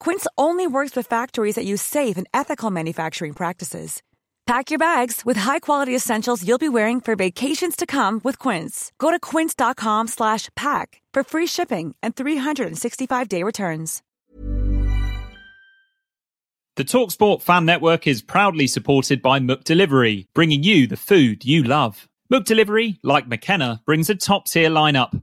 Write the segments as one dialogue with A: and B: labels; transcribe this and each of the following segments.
A: Quince only works with factories that use safe and ethical manufacturing practices. Pack your bags with high-quality essentials you'll be wearing for vacations to come with Quince. Go to quince.com/pack for free shipping and 365-day returns.
B: The Talksport Fan Network is proudly supported by McDelivery, bringing you the food you love. McDelivery, like McKenna, brings a top-tier lineup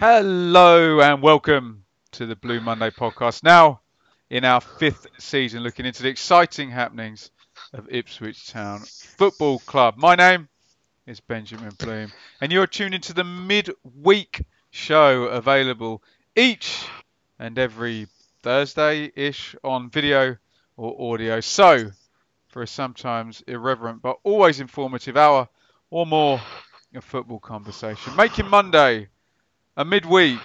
C: Hello and welcome to the Blue Monday podcast. Now, in our fifth season, looking into the exciting happenings of Ipswich Town Football Club. My name is Benjamin Bloom, and you're tuned into the midweek show available each and every Thursday ish on video or audio. So, for a sometimes irreverent but always informative hour or more of football conversation, making Monday a midweek,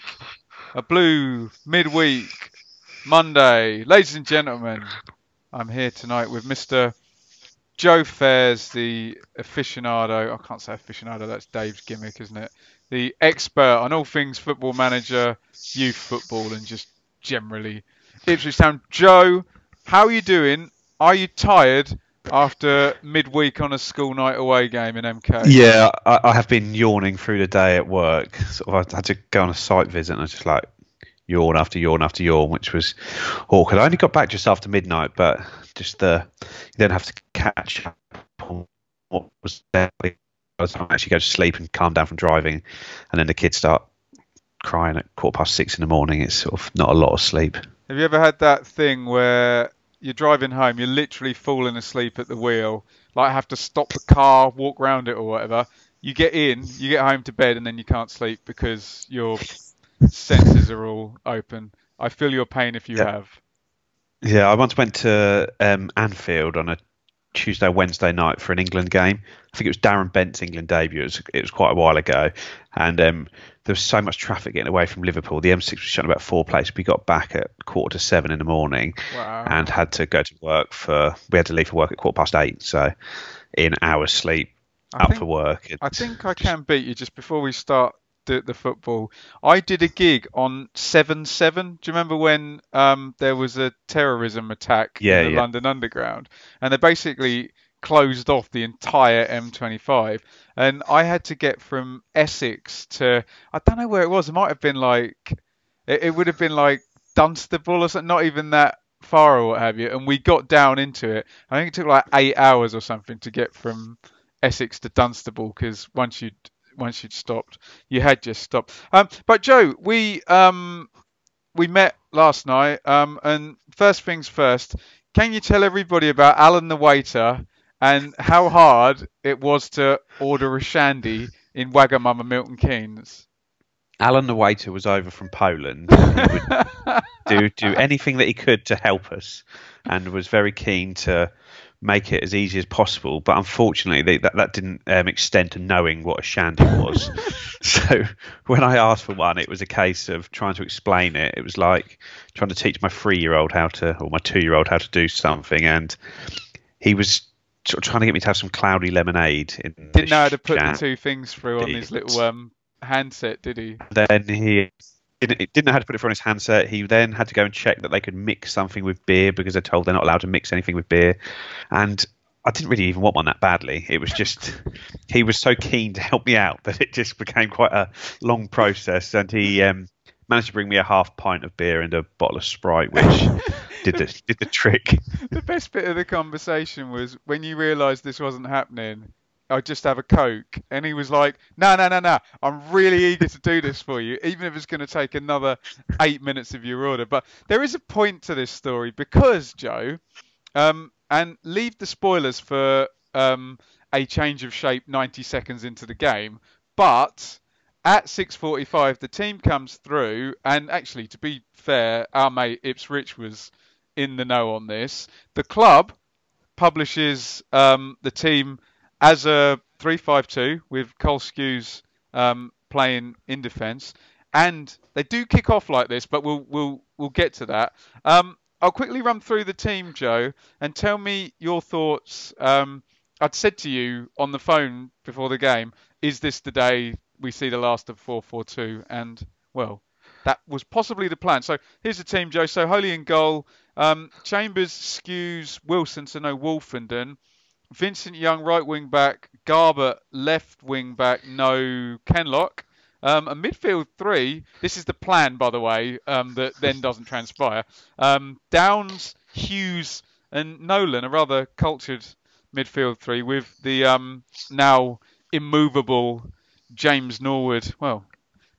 C: a blue midweek Monday. Ladies and gentlemen, I'm here tonight with Mr. Joe Fairs, the aficionado. I can't say aficionado, that's Dave's gimmick, isn't it? The expert on all things football manager, youth football, and just generally Ipswich Town. Joe, how are you doing? Are you tired? After midweek on a school night away game in MK.
D: Yeah, I, I, have been yawning through the day at work. Sort of, I had to go on a site visit, and I just like yawn after yawn after yawn, which was awkward. I only got back just after midnight, but just the you then have to catch up on what was there by the time I actually go to sleep and calm down from driving, and then the kids start crying at quarter past six in the morning. It's sort of not a lot of sleep.
C: Have you ever had that thing where you're driving home, you're literally falling asleep at the wheel, like have to stop the car, walk around it or whatever. You get in, you get home to bed, and then you can't sleep because your senses are all open. I feel your pain if you yeah. have.
D: Yeah, I once went to um, Anfield on a Tuesday, Wednesday night for an England game. I think it was Darren Bent's England debut. It was, it was quite a while ago, and um, there was so much traffic getting away from Liverpool. The M6 was shut about four places. We got back at quarter to seven in the morning,
C: wow.
D: and had to go to work for. We had to leave for work at quarter past eight, so in hours sleep, I up
C: think,
D: for work.
C: I think I can beat you just before we start the, the football. I did a gig on Seven Seven. Do you remember when um, there was a terrorism attack
D: yeah,
C: in the
D: yeah.
C: London Underground, and they basically closed off the entire M25, and I had to get from Essex to I don't know where it was. It might have been like it, it would have been like Dunstable or something. Not even that far or what have you. And we got down into it. I think it took like eight hours or something to get from Essex to Dunstable because once you once you'd stopped. You had just stopped. Um, but Joe, we um, we met last night. Um, and first things first, can you tell everybody about Alan the waiter and how hard it was to order a shandy in Wagamama Milton Keynes?
D: Alan the waiter was over from Poland. would do do anything that he could to help us, and was very keen to make it as easy as possible. But unfortunately, they, that that didn't um, extend to knowing what a shandy was. so when I asked for one, it was a case of trying to explain it. It was like trying to teach my three-year-old how to, or my two-year-old how to do something, and he was trying to get me to have some cloudy lemonade. In
C: Didn't know how to put the two things through on his little um, handset, did he?
D: Then he didn't, didn't know how to put it through on his handset. He then had to go and check that they could mix something with beer because they're told they're not allowed to mix anything with beer. And I didn't really even want one that badly. It was just he was so keen to help me out that it just became quite a long process. And he um, managed to bring me a half pint of beer and a bottle of Sprite, which did the did the trick.
C: The best bit of the conversation was when you realised this wasn't happening. I just have a Coke. And he was like, no, no, no, no. I'm really eager to do this for you, even if it's going to take another eight minutes of your order. But there is a point to this story because, Joe, um, and leave the spoilers for um, a change of shape 90 seconds into the game. But at 6:45, the team comes through, and actually, to be fair, our mate Ipswich was in the know on this. The club publishes um, the team as a 3-5-2 with Cole Skuse um, playing in defence, and they do kick off like this, but we'll we'll we'll get to that. Um, I'll quickly run through the team, Joe, and tell me your thoughts. Um, I'd said to you on the phone before the game, is this the day we see the last of 4-4-2? And well, that was possibly the plan. So here's the team, Joe. So Holy in goal, um, Chambers, Skuse Wilson, to no Woolfenden. Vincent Young, right wing back. Garbutt, left wing back. No Kenlock. Um, a midfield three. This is the plan, by the way, um, that then doesn't transpire. Um, Downs, Huws, and Nolan, a rather cultured midfield three, with the um, now immovable James Norwood. Well,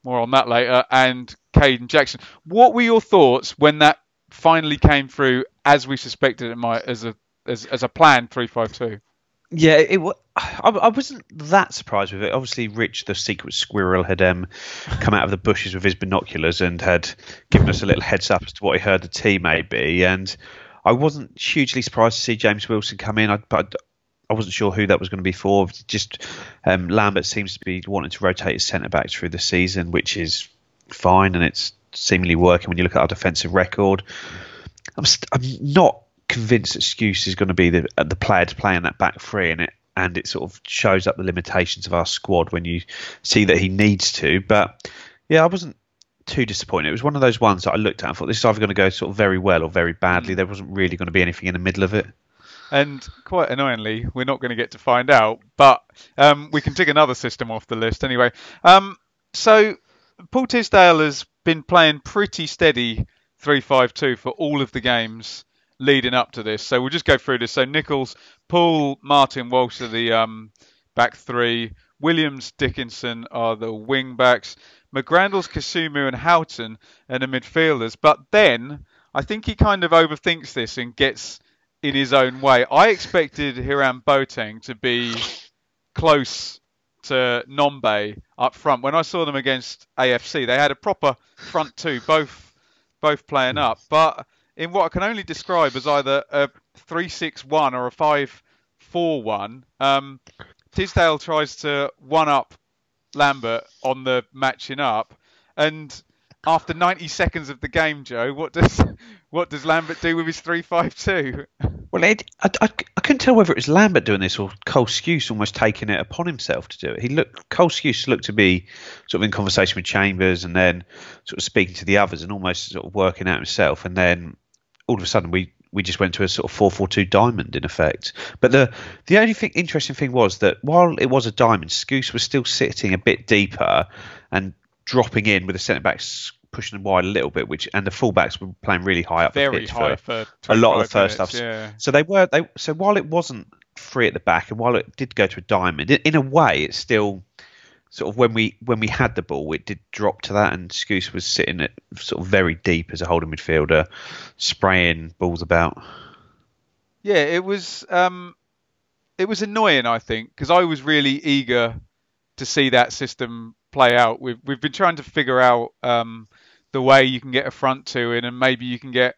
C: more on that later. And Kayden Jackson. What were your thoughts when that finally came through, as we suspected it might, as a as, as a plan three five two?
D: Yeah, it, I, I wasn't that surprised with it. Obviously, Rich, the secret squirrel, had um, come out of the bushes with his binoculars and had given us a little heads up as to what he heard the tea may be. And I wasn't hugely surprised to see James Wilson come in, I, but I wasn't sure who that was going to be for. Just um, Lambert seems to be wanting to rotate his centre backs through the season, which is fine, and it's seemingly working when you look at our defensive record. I'm, st- I'm not convinced that Skuse is going to be the the player to play in that back three, and it and it sort of shows up the limitations of our squad when you see that he needs to. But yeah, I wasn't too disappointed. It was one of those ones that I looked at and thought this is either going to go sort of very well or very badly. There wasn't really going to be anything in the middle of it.
C: And quite annoyingly, we're not going to get to find out, but um, we can take another system off the list anyway. Um, so Paul Tisdale has been playing pretty steady 3-5-2 for all of the games leading up to this. So we'll just go through this. So Nicholls, Poole, Martin, Walsh are the um, back three. Williams, Dickinson are the wing backs. McGrandles, Kasumu, and Houghton are the midfielders. But then I think he kind of overthinks this and gets in his own way. I expected Hiram Boateng to be close to Nombe up front. When I saw them against AFC, they had a proper front two, both both playing up. But in what I can only describe as either a three-six-one or a five-four-one. Um, Tisdale tries to one-up Lambert on the matching up, and after 90 seconds of the game, Joe, what does what does Lambert do with his three-five-two?
D: Well, Ed, I, I, I, couldn't tell whether it was Lambert doing this or Cole Skuse almost taking it upon himself to do it. He looked Cole Skuse looked to be sort of in conversation with Chambers and then sort of speaking to the others and almost sort of working out himself. And then all of a sudden we we just went to a sort of four four two diamond in effect. But the the only thing interesting thing was that while it was a diamond, Skuse was still sitting a bit deeper and dropping in with the centre backs pushing them wide a little bit, which and the fullbacks were playing really high up
C: Very
D: the pitch
C: high
D: for,
C: for
D: a lot of the first
C: minutes,
D: stuff.
C: Yeah.
D: So they were they so while it wasn't free at the back and while it did go to a diamond, in, in a way it's still sort of when we when we had the ball, it did drop to that, and Skuse was sitting at sort of very deep as a holding midfielder, spraying balls about.
C: Yeah, it was um, it was annoying, I think, because I was really eager to see that system play out. We've we've been trying to figure out um, the way you can get a front two in, and maybe you can get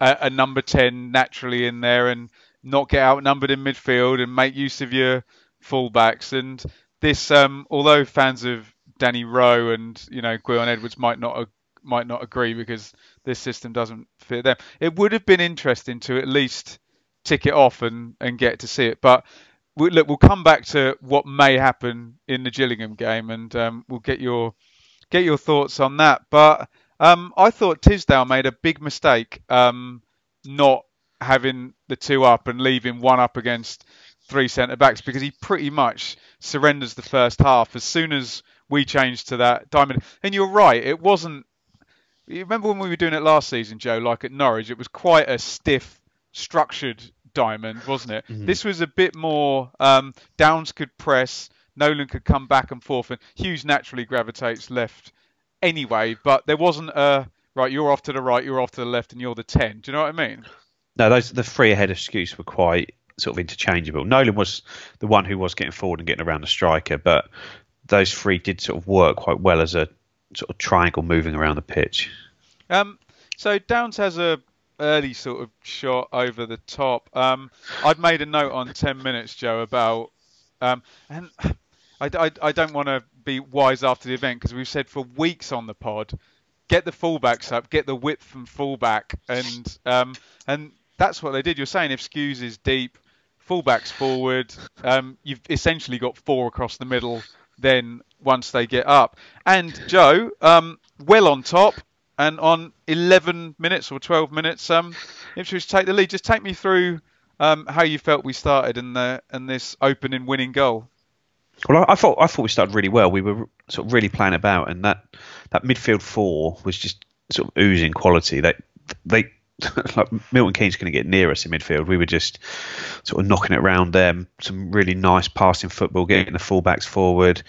C: a, a number ten naturally in there, and not get outnumbered in midfield, and make use of your fullbacks and this, um, although fans of Danny Rowe and you know Gwion Edwards might not might not agree because this system doesn't fit them, it would have been interesting to at least tick it off and, and get to see it. But we, look, we'll come back to what may happen in the Gillingham game, and um, we'll get your get your thoughts on that. But Um, I thought Tisdale made a big mistake um, not having the two up and leaving one up against three centre backs because he pretty much surrenders the first half as soon as we changed to that diamond. And you're right, it wasn't. You remember when we were doing it last season, Joe? Like at Norwich, it was quite a stiff, structured diamond, wasn't it? Mm-hmm. This was a bit more. Um, Downs could press, Nolan could come back and forth, and Huws naturally gravitates left anyway. But there wasn't a right. You're off to the right, you're off to the left, and you're the ten. Do you know what I mean?
D: No, those the three ahead of Skuse were quite sort of interchangeable. Nolan was the one who was getting forward and getting around the striker, but those three did sort of work quite well as a sort of triangle moving around the pitch.
C: Um, so Downs has a early sort of shot over the top. Um, I've made a note on 10 minutes, Joe, about um, and I, I, I don't want to be wise after the event because we've said for weeks on the pod, get the fullbacks up, get the width from fullback, and um, and that's what they did. You're saying if Skuse is deep, fullbacks forward, um, you've essentially got four across the middle. Then once they get up, and Joe, um, well on top, and on 11 minutes or 12 minutes, um, Ipswich take the lead. Just take me through um, how you felt we started and the and this opening winning goal.
D: Well, I, I, thought I thought we started really well. We were sort of really playing about, and that that midfield four was just sort of oozing quality. They they like Milton Keynes going to get near us in midfield. We were just sort of knocking it around them. Some really nice passing football, getting the fullbacks forward.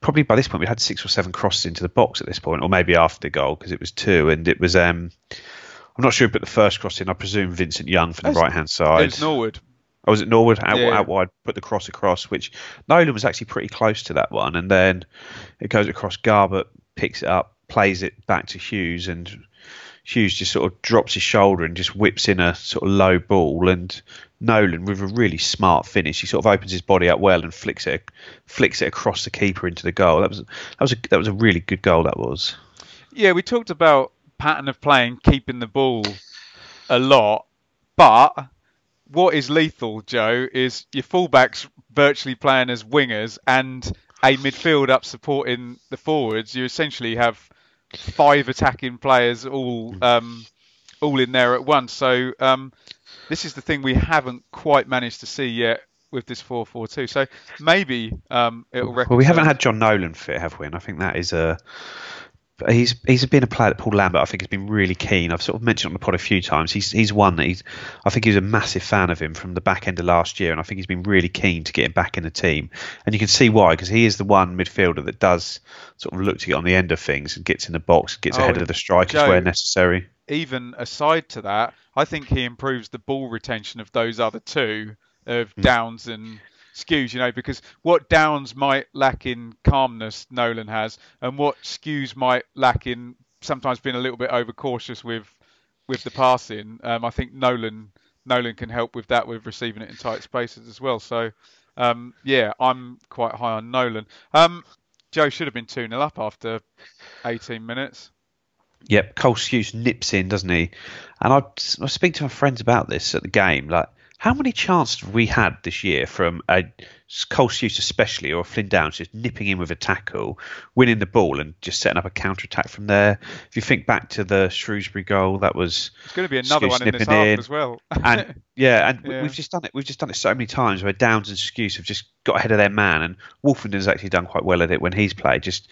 D: Probably by this point we had six or seven crosses into the box at this point, or maybe after the goal because it was two, and it was. Um, I'm not sure who put the first cross in. I presume Vincent Young from the right hand side.
C: It's Norwood.
D: Oh, was it Norwood out, yeah. out wide? Put the cross across, which Nolan was actually pretty close to that one, and then it goes across. Garbutt picks it up, plays it back to Huws, and Huws just sort of drops his shoulder and just whips in a sort of low ball. And Nolan, with a really smart finish, he sort of opens his body up well and flicks it, flicks it across the keeper into the goal. That was that was a that was a really good goal. That was.
C: Yeah, we talked about pattern of playing, keeping the ball a lot, but what is lethal, Joe, is your fullbacks virtually playing as wingers and a midfield up supporting the forwards. You essentially have five attacking players all um, all in there at once. So um, this is the thing we haven't quite managed to see yet with this 4-4-2. So maybe um, it'll.
D: Well, we haven't had Jon Nolan fit, have we? And I think that is a he's he's been a player that Paul Lambert I think has been really keen. I've sort of mentioned on the pod a few times. He's he's one that he's I think he's a massive fan of him from the back end of last year, and I think he's been really keen to get him back in the team. And you can see why because he is the one midfielder that does sort of look to get on the end of things and gets in the box, gets oh, ahead of the strikers Joe, where necessary.
C: Even aside to that, I think he improves the ball retention of those other two of mm. Downs and Skuse, you know, because what Downs might lack in calmness, Nolan has, and what Skuse might lack in sometimes being a little bit overcautious with with the passing. Um, I think Nolan Nolan can help with that with receiving it in tight spaces as well. So um, yeah, I'm quite high on Nolan. Um, Joe should have been 2 0 up after 18 minutes.
D: Yep, Cole Skuse nips in, doesn't he? And I, I speak to my friends about this at the game. Like, how many chances have we had this year from a Cole Skuse especially or Flynn Downs just nipping in with a tackle, winning the ball and just setting up a counter attack from there? If you think back to the Shrewsbury goal, that was
C: it's going to be another Skuse one in this half in. as well.
D: and yeah, and yeah. we've just done it. We've just done it so many times where Downs and Skuse have just got ahead of their man, and Woolfenden's actually done quite well at it when he's played. Just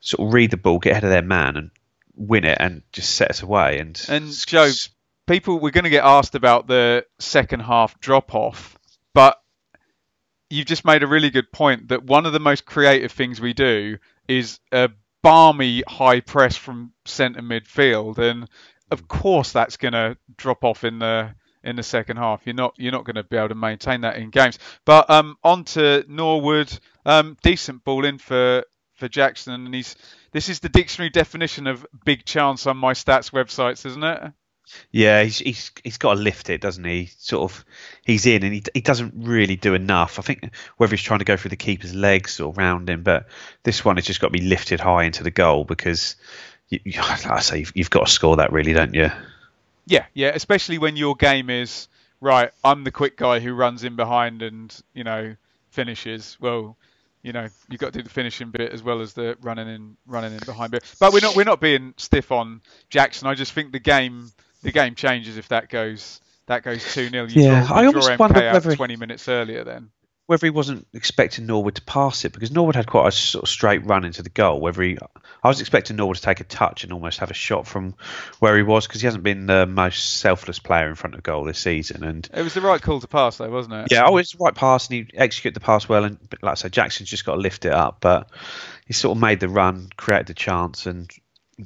D: sort of read the ball, get ahead of their man, and win it, and just set us away. And
C: and Joe, people we're going to get asked about the second half drop off, but you've just made a really good point that one of the most creative things we do is a balmy high press from centre midfield, and of course that's going to drop off in the in the second half. You're not you're not going to be able to maintain that in games. But um, on to Norwood, um, decent ball in for for Jackson, and he's this is the dictionary definition of big chance on my stats websites, isn't it?
D: Yeah, he's he's he's got to lift it, doesn't he? Sort of, he's in and he he doesn't really do enough. I think whether he's trying to go through the keeper's legs or round him, but this one has just got to be lifted high into the goal because, you, like I say, you've, you've got to score that, really, don't you?
C: Yeah, yeah, especially when your game is right. I'm the quick guy who runs in behind and you know finishes. Well, you know you got to do the finishing bit as well as the running in running in behind bit. But we're not we're not being stiff on Jackson. I just think the game the game changes if that goes that goes two 0
D: Yeah,
C: draw,
D: I almost wonder
C: MK
D: whether-
C: 20 minutes earlier then.
D: Whether he wasn't expecting Norwood to pass it because Norwood had quite a sort of straight run into the goal. Whether he, I was expecting Norwood to take a touch and almost have a shot from where he was because he hasn't been the most selfless player in front of goal this season. And
C: It was the right call to pass though, wasn't it?
D: yeah, oh, it's the right pass and he executed the pass well. And but like I said, Jackson's just got to lift it up. But he sort of made the run, created the chance, and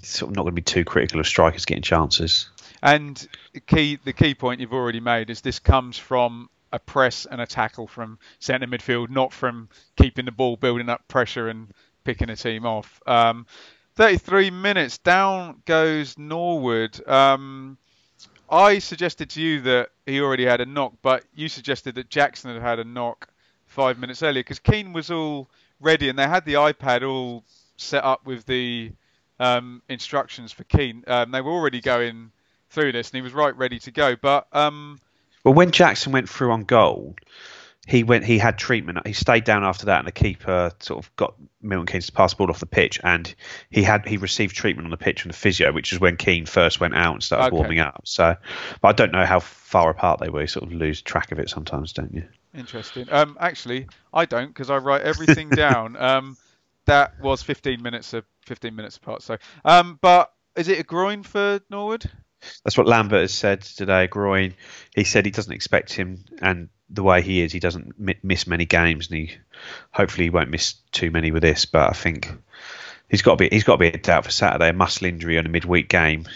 D: sort of not going to be too critical of strikers getting chances.
C: And the key the key point you've already made is this comes from a press and a tackle from centre midfield, not from keeping the ball, building up pressure and picking a team off. Um, 33 minutes down goes Norwood. Um, I suggested to you that he already had a knock, but you suggested that Jackson had had a knock five minutes earlier because Keane was all ready and they had the iPad all set up with the um, instructions for Keane. Um, they were already going through this and he was right ready to go. But um,
D: Well, when Jackson went through on goal, he went. He had treatment. He stayed down after that, and the keeper sort of got Milton Keynes to pass the ball off the pitch, and he had he received treatment on the pitch from the physio, which is when Keane first went out and started
C: Okay.
D: warming up. So, but I don't know how far apart they were. You sort of lose track of it sometimes, don't you?
C: Interesting. Um, actually, I don't because I write everything down. Um, that was 15 minutes of 15 minutes apart. So, um, but is it a groin for Norwood?
D: That's what Lambert has said today. Groin. He said he doesn't expect him, and the way he is, he doesn't mi- miss many games, and he hopefully he won't miss too many with this. But I think he's got to be he's got to be a doubt for Saturday. A muscle injury on a midweek game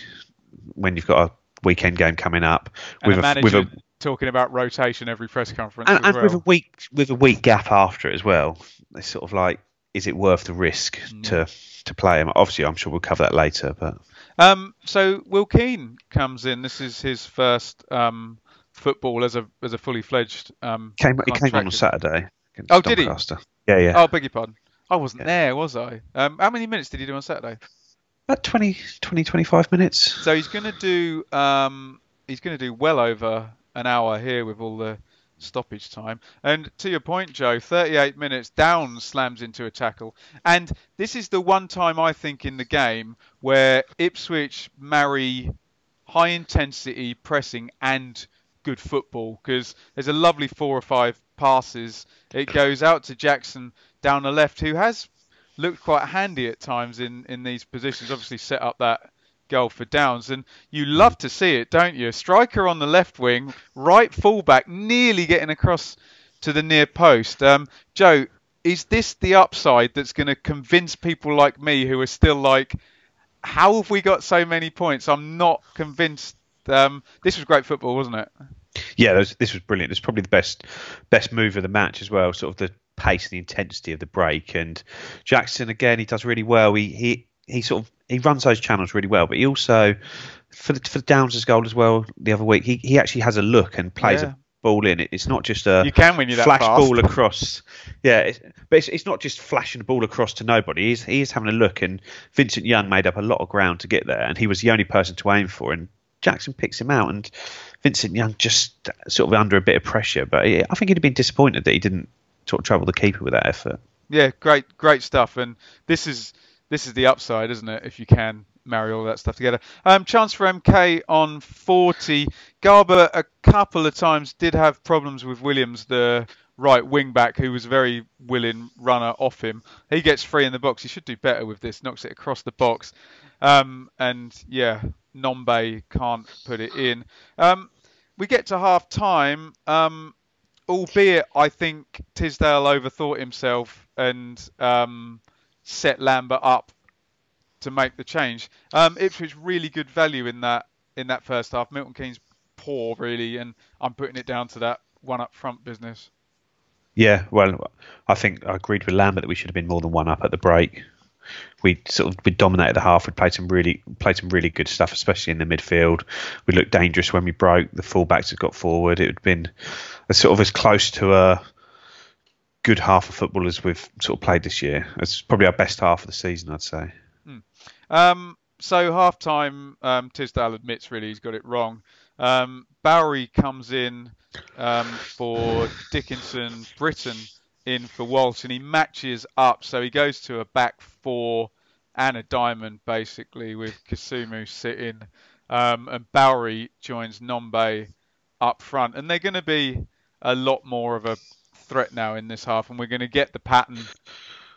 D: when you've got a weekend game coming up
C: And
D: with
C: a
D: a, with a
C: talking about rotation every press conference
D: and, and
C: well.
D: with a week with a week gap after it as well. It's sort of like, is it worth the risk
C: Mm.
D: to to play him? Obviously, I'm sure we'll cover that later, but.
C: Um, so Will Keane comes in. This is his first um, football as a as a fully fledged. Um,
D: Came, he came on on Saturday.
C: Oh, did he?
D: Yeah, yeah.
C: Oh, beg your pardon. I wasn't
D: Yeah.
C: there, was I? Um, how many minutes did he do on Saturday?
D: About 20, 20, 25 minutes.
C: So he's going to do um, he's going to do well over an hour here with all the stoppage time. And to your point, Joe, 38 minutes down slams into a tackle, and this is the one time I think in the game where Ipswich marry high intensity pressing and good football because there's a lovely four or five passes. It goes out to Jackson down the left, who has looked quite handy at times in, in these positions. Obviously, set up that goal for Downs, and you love to see it, don't you? Striker on the left wing, right fullback, nearly getting across to the near post. Um, Joe, is this the upside that's going to convince people like me who are still like, how have we got so many points? I'm not convinced. Um, this was great football, wasn't it?
D: Yeah, this, this was brilliant. It was probably the best best move of the match as well. Sort of the pace and the intensity of the break. And Jackson again, he does really well. He he he sort of he runs those channels really well. But he also for the, for Downs' goal as well the other week, he he actually has a look and plays
C: Yeah.
D: a ball in. It, it's not just a
C: You can when that
D: flash
C: fast.
D: ball across. Yeah, it's, but it's, it's not just flashing the ball across to nobody. He's he is having a look, and Vincent Young made up a lot of ground to get there, and he was the only person to aim for. And Jackson picks him out, and Vincent Young just sort of under a bit of pressure. But he, I think he'd have been disappointed that he didn't sort of trouble the keeper with that effort.
C: Yeah, great, great stuff. And this is this is the upside, isn't it? If you can marry all that stuff together. Um, chance for MK on 40. Garbutt a couple of times did have problems with Williams, the right wing back, who was a very willing runner off him. He gets free in the box. He should do better with this. Knocks it across the box. Um, and yeah, Nombe can't put it in. Um, we get to half time. Um, albeit I think Tisdale overthought himself and um, set Lambert up to make the change. Um, Ipswich really good value in that in that first half. Milton Keynes poor really, and I'm putting it down to that one up front business.
D: Yeah, well, I think I agreed with Lambert that we should have been more than one up at the break. We sort of we dominated the half. We played some really played some really good stuff, especially in the midfield. We looked dangerous when we broke. The fullbacks had got forward. It had been sort of as close to a good half of football as we've sort of played this year. It's probably our best half of the season, I'd say.
C: Um, so half time, um, Tisdale admits really he's got it wrong. Um, Bowery comes in um, for Dickinson, Brittain in for Walsh, and he matches up. So he goes to a back four and a diamond basically with Kasumu sitting, um, and Bowery joins Nombe up front, and they're going to be a lot more of a threat now in this half, and we're going to get the pattern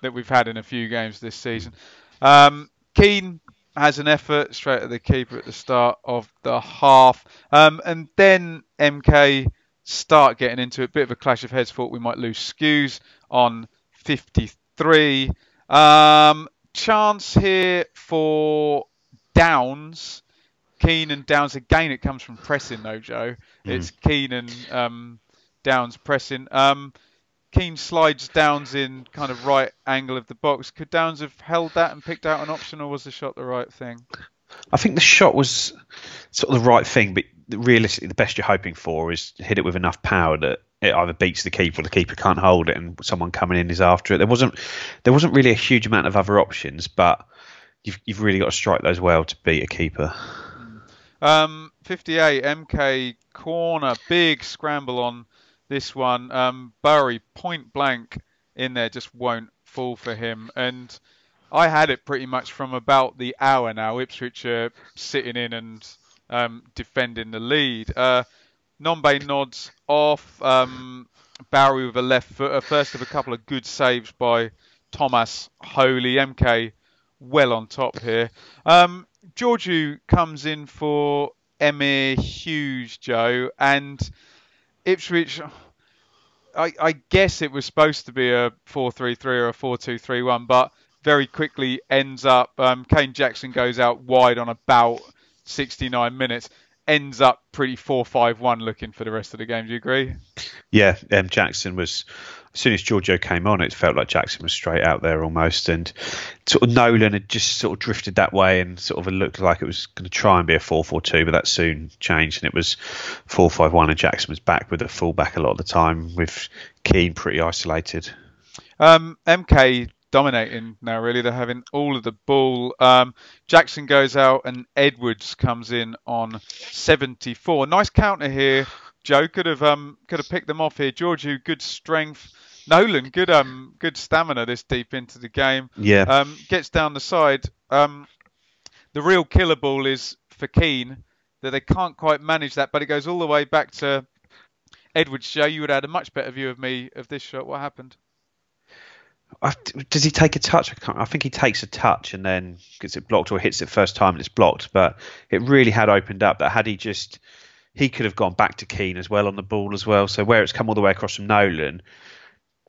C: that we've had in a few games this season. Um, Keane has an effort straight at the keeper at the start of the half, um, and then MK start getting into a bit of a clash of heads. Thought we might lose Skuse on 53. Um, chance here for Downs. Keane and Downs again. It comes from pressing though, Joe. It's Keane and um, Downs pressing. Um, Keane slides Downs in kind of right angle of the box. Could Downs have held that and picked out an option, or was the shot the right thing?
D: I think the shot was sort of the right thing, but realistically, the best you're hoping for is hit it with enough power that it either beats the keeper or the keeper can't hold it, and someone coming in is after it. There wasn't there wasn't really a huge amount of other options, but you've you've really got to strike those well to beat a keeper.
C: Um, 58 MK corner, big scramble on this one. Um, point blank in there just won't fall for him. And I had it pretty much from about the hour now. Ipswich are sitting in and um, defending the lead. Uh, Nombe nods off. Um, Bowery with a left footer. First of a couple of good saves by Thomas Holy. MK well on top here. Um, Georgiou comes in for Emyr Huws, Joe, and Ipswich. I, I guess it was supposed to be a 4-3-3 or a 4-2-3-1, but very quickly ends up. Um, Kayden Jackson goes out wide on about 69 minutes. Ends up pretty 4-5-1 looking for the rest of the game. Do you agree?
D: Yeah, um, Jackson was. As soon as Georgiou came on, it felt like Jackson was straight out there almost, and sort of Nolan had just sort of drifted that way, and sort of looked like it was going to try and be a 4-4-2, but that soon changed, and it was 4-5-1, and Jackson was back with a fullback a lot of the time, with Keane pretty isolated.
C: Um, MK dominating now. Really, they're having all of the ball. Um, Jackson goes out and Edwards comes in on 74. Nice counter here. Joe could have um, could have picked them off here. Georgiou, good strength. Nolan, good um, good stamina this deep into the game.
D: Yeah.
C: Um, gets down the side. Um, the real killer ball is for Keane that they can't quite manage that, but it goes all the way back to Edwards. Joe, you would have had a much better view of me of this shot. What happened?
D: I, does he take a touch? I, can't, I think he takes a touch and then gets it blocked or hits it first time and it's blocked. But it really had opened up that had he just, he could have gone back to Keane as well on the ball as well. So where it's come all the way across from Nolan,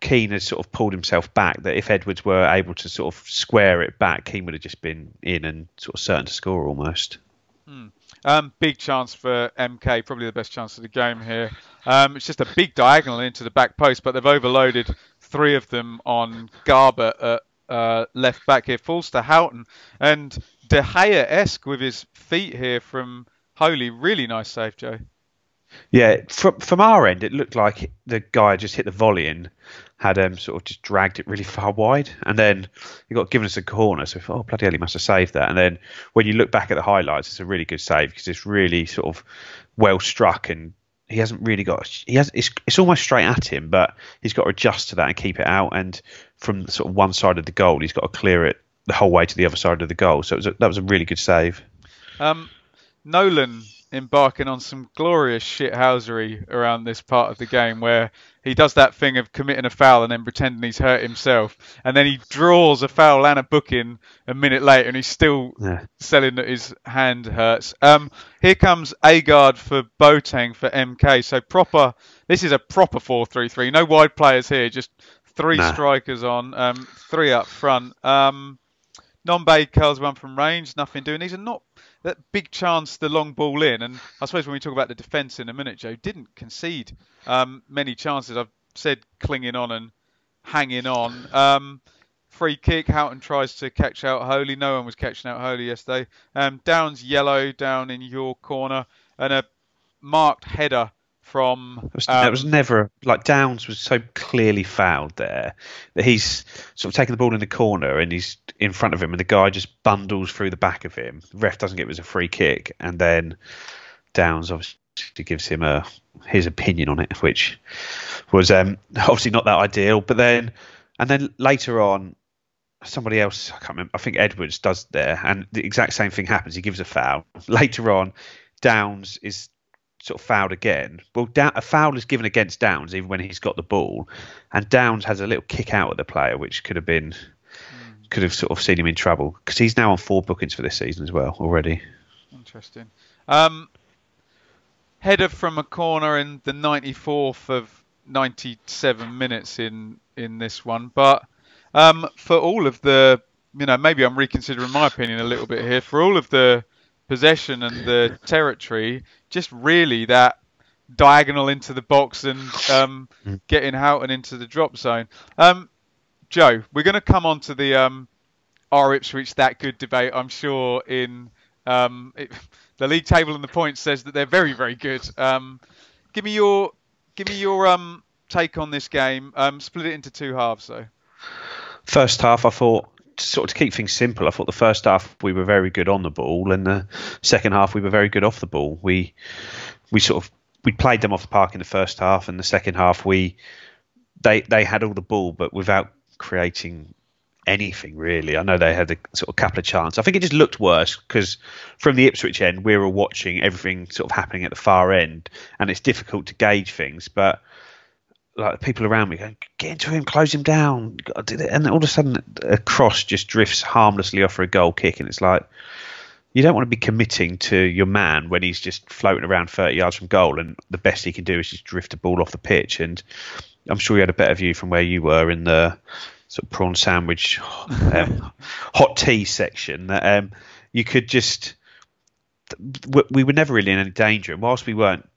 D: Keane has sort of pulled himself back. That if Edwards were able to sort of square it back, Keane would have just been in and sort of certain to score almost.
C: Hmm. Um, big chance for MK, probably the best chance of the game here. Um, it's just a big diagonal into the back post, but they've overloaded three of them on Garbutt at uh, left back here. Falls to Houghton and De Gea esque with his feet here from Holy. Really nice save, Joe.
D: Yeah, from from our end, it looked like the guy just hit the volley and had um, sort of just dragged it really far wide, and then he got given us a corner. So, thought, oh bloody hell, he must have saved that. And then when you look back at the highlights, it's a really good save because it's really sort of well struck, and he hasn't really got. He has. It's, it's almost straight at him, but he's got to adjust to that and keep it out. And from sort of one side of the goal, he's got to clear it the whole way to the other side of the goal. So was a, that was a really good save.
C: Um, Nolan embarking on some glorious shithousery around this part of the game where he does that thing of committing a foul and then pretending he's hurt himself and then he draws a foul and a booking a minute later and he's still
D: Yeah.
C: selling that his hand hurts. Um, here comes Agard for Boateng for MK. So proper, this is a proper 4-3-3. No wide players here, just three
D: Nah.
C: strikers on, um, three up front. Um, Nombe curls one from range, nothing doing. These are not that big chance, the long ball in. And I suppose when we talk about the defence in a minute, Joe didn't concede um, many chances. I've said clinging on and hanging on. Um, free kick, Houghton tries to catch out Holy. No one was catching out Holy yesterday. Um, Downs yellow down in your corner. And a marked header from.
D: It was,
C: um,
D: that was never like Downs was so clearly fouled there that he's sort of taking the ball in the corner and he's in front of him and the guy just bundles through the back of him. The ref doesn't get it was a free kick and then Downs obviously obviously gives him a his opinion on it, which was um, obviously not that ideal. But then, and then later on, somebody else I can't remember. I think Edwards does there, and the exact same thing happens. He gives a foul. Later on, Downs is sort of fouled again. Well, Down, a foul is given against Downs even when he's got the ball, and Downs has a little kick out at the player, which could have been could have sort of seen him in trouble because he's now on four bookings for this season as well already.
C: Interesting. Um, header from a corner in the 94th of 97 minutes in in this one, but um, for all of the, you know, maybe I'm reconsidering my opinion a little bit here. For all of the possession and the territory, just really that diagonal into the box and um,
D: Mm.
C: getting Houghton into the drop zone. Um, Joe, we're going to come on to the um, are Ipswich that good debate, I'm sure, in um, it, the league table and the points says that they're very, very good. Um, give me your give me your um, take on this game. Um, split it into two halves, though.
D: First half, I thought sort of to keep things simple. I thought the first half we were very good on the ball, and the second half we were very good off the ball. We we sort of we played them off the park in the first half, and the second half we they they had all the ball, but without creating anything really. I know they had a sort of couple of chances. I think it just looked worse because from the Ipswich end, we were watching everything sort of happening at the far end, and it's difficult to gauge things, but like the people around me going, get into him, close him down, and all of a sudden a cross just drifts harmlessly off for a goal kick, and it's like you don't want to be committing to your man when he's just floating around 30 yards from goal, and the best he can do is just drift a ball off the pitch. And I'm sure you had a better view from where you were in the sort of prawn sandwich um, hot tea section that um, you could just we were never really in any danger. And whilst we weren't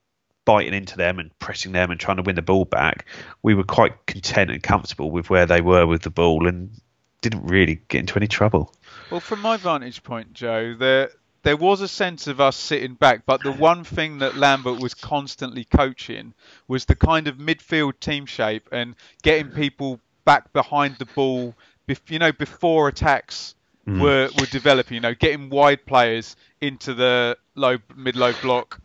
D: biting into them and pressing them and trying to win the ball back, we were quite content and comfortable with where they were with the ball and didn't really get into any trouble.
C: Well, from my vantage point, Joe, there there was a sense of us sitting back, but the one thing that Lambert was constantly coaching was the kind of midfield team shape and getting people back behind the ball, you know, before attacks mm. were were developing. You know, getting wide players into the low mid low block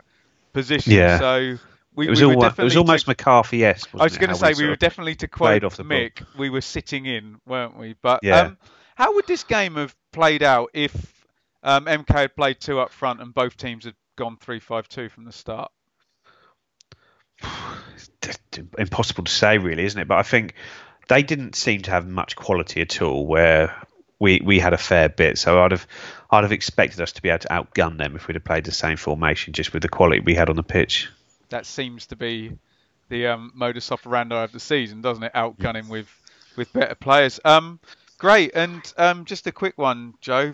C: position.
D: Yeah.
C: So we,
D: It was,
C: we were
D: all, it was almost
C: to-
D: McCarthy-esque.
C: I was going to say we were definitely to quote
D: off the ball.
C: Mick, we were sitting in, weren't we? But
D: Yeah.
C: um, how would this game have played out if um, MK had played two up front and both teams had gone three-five-two from the start?
D: impossible to say, really, isn't it? But I think they didn't seem to have much quality at all. Where we we had a fair bit, so I'd have I'd have expected us to be able to outgun them if we'd have played the same formation, just with the quality we had on the pitch.
C: That seems to be the um, modus operandi of the season, doesn't it? Outgunning with with better players. Um, great, and um, just a quick one, Joe.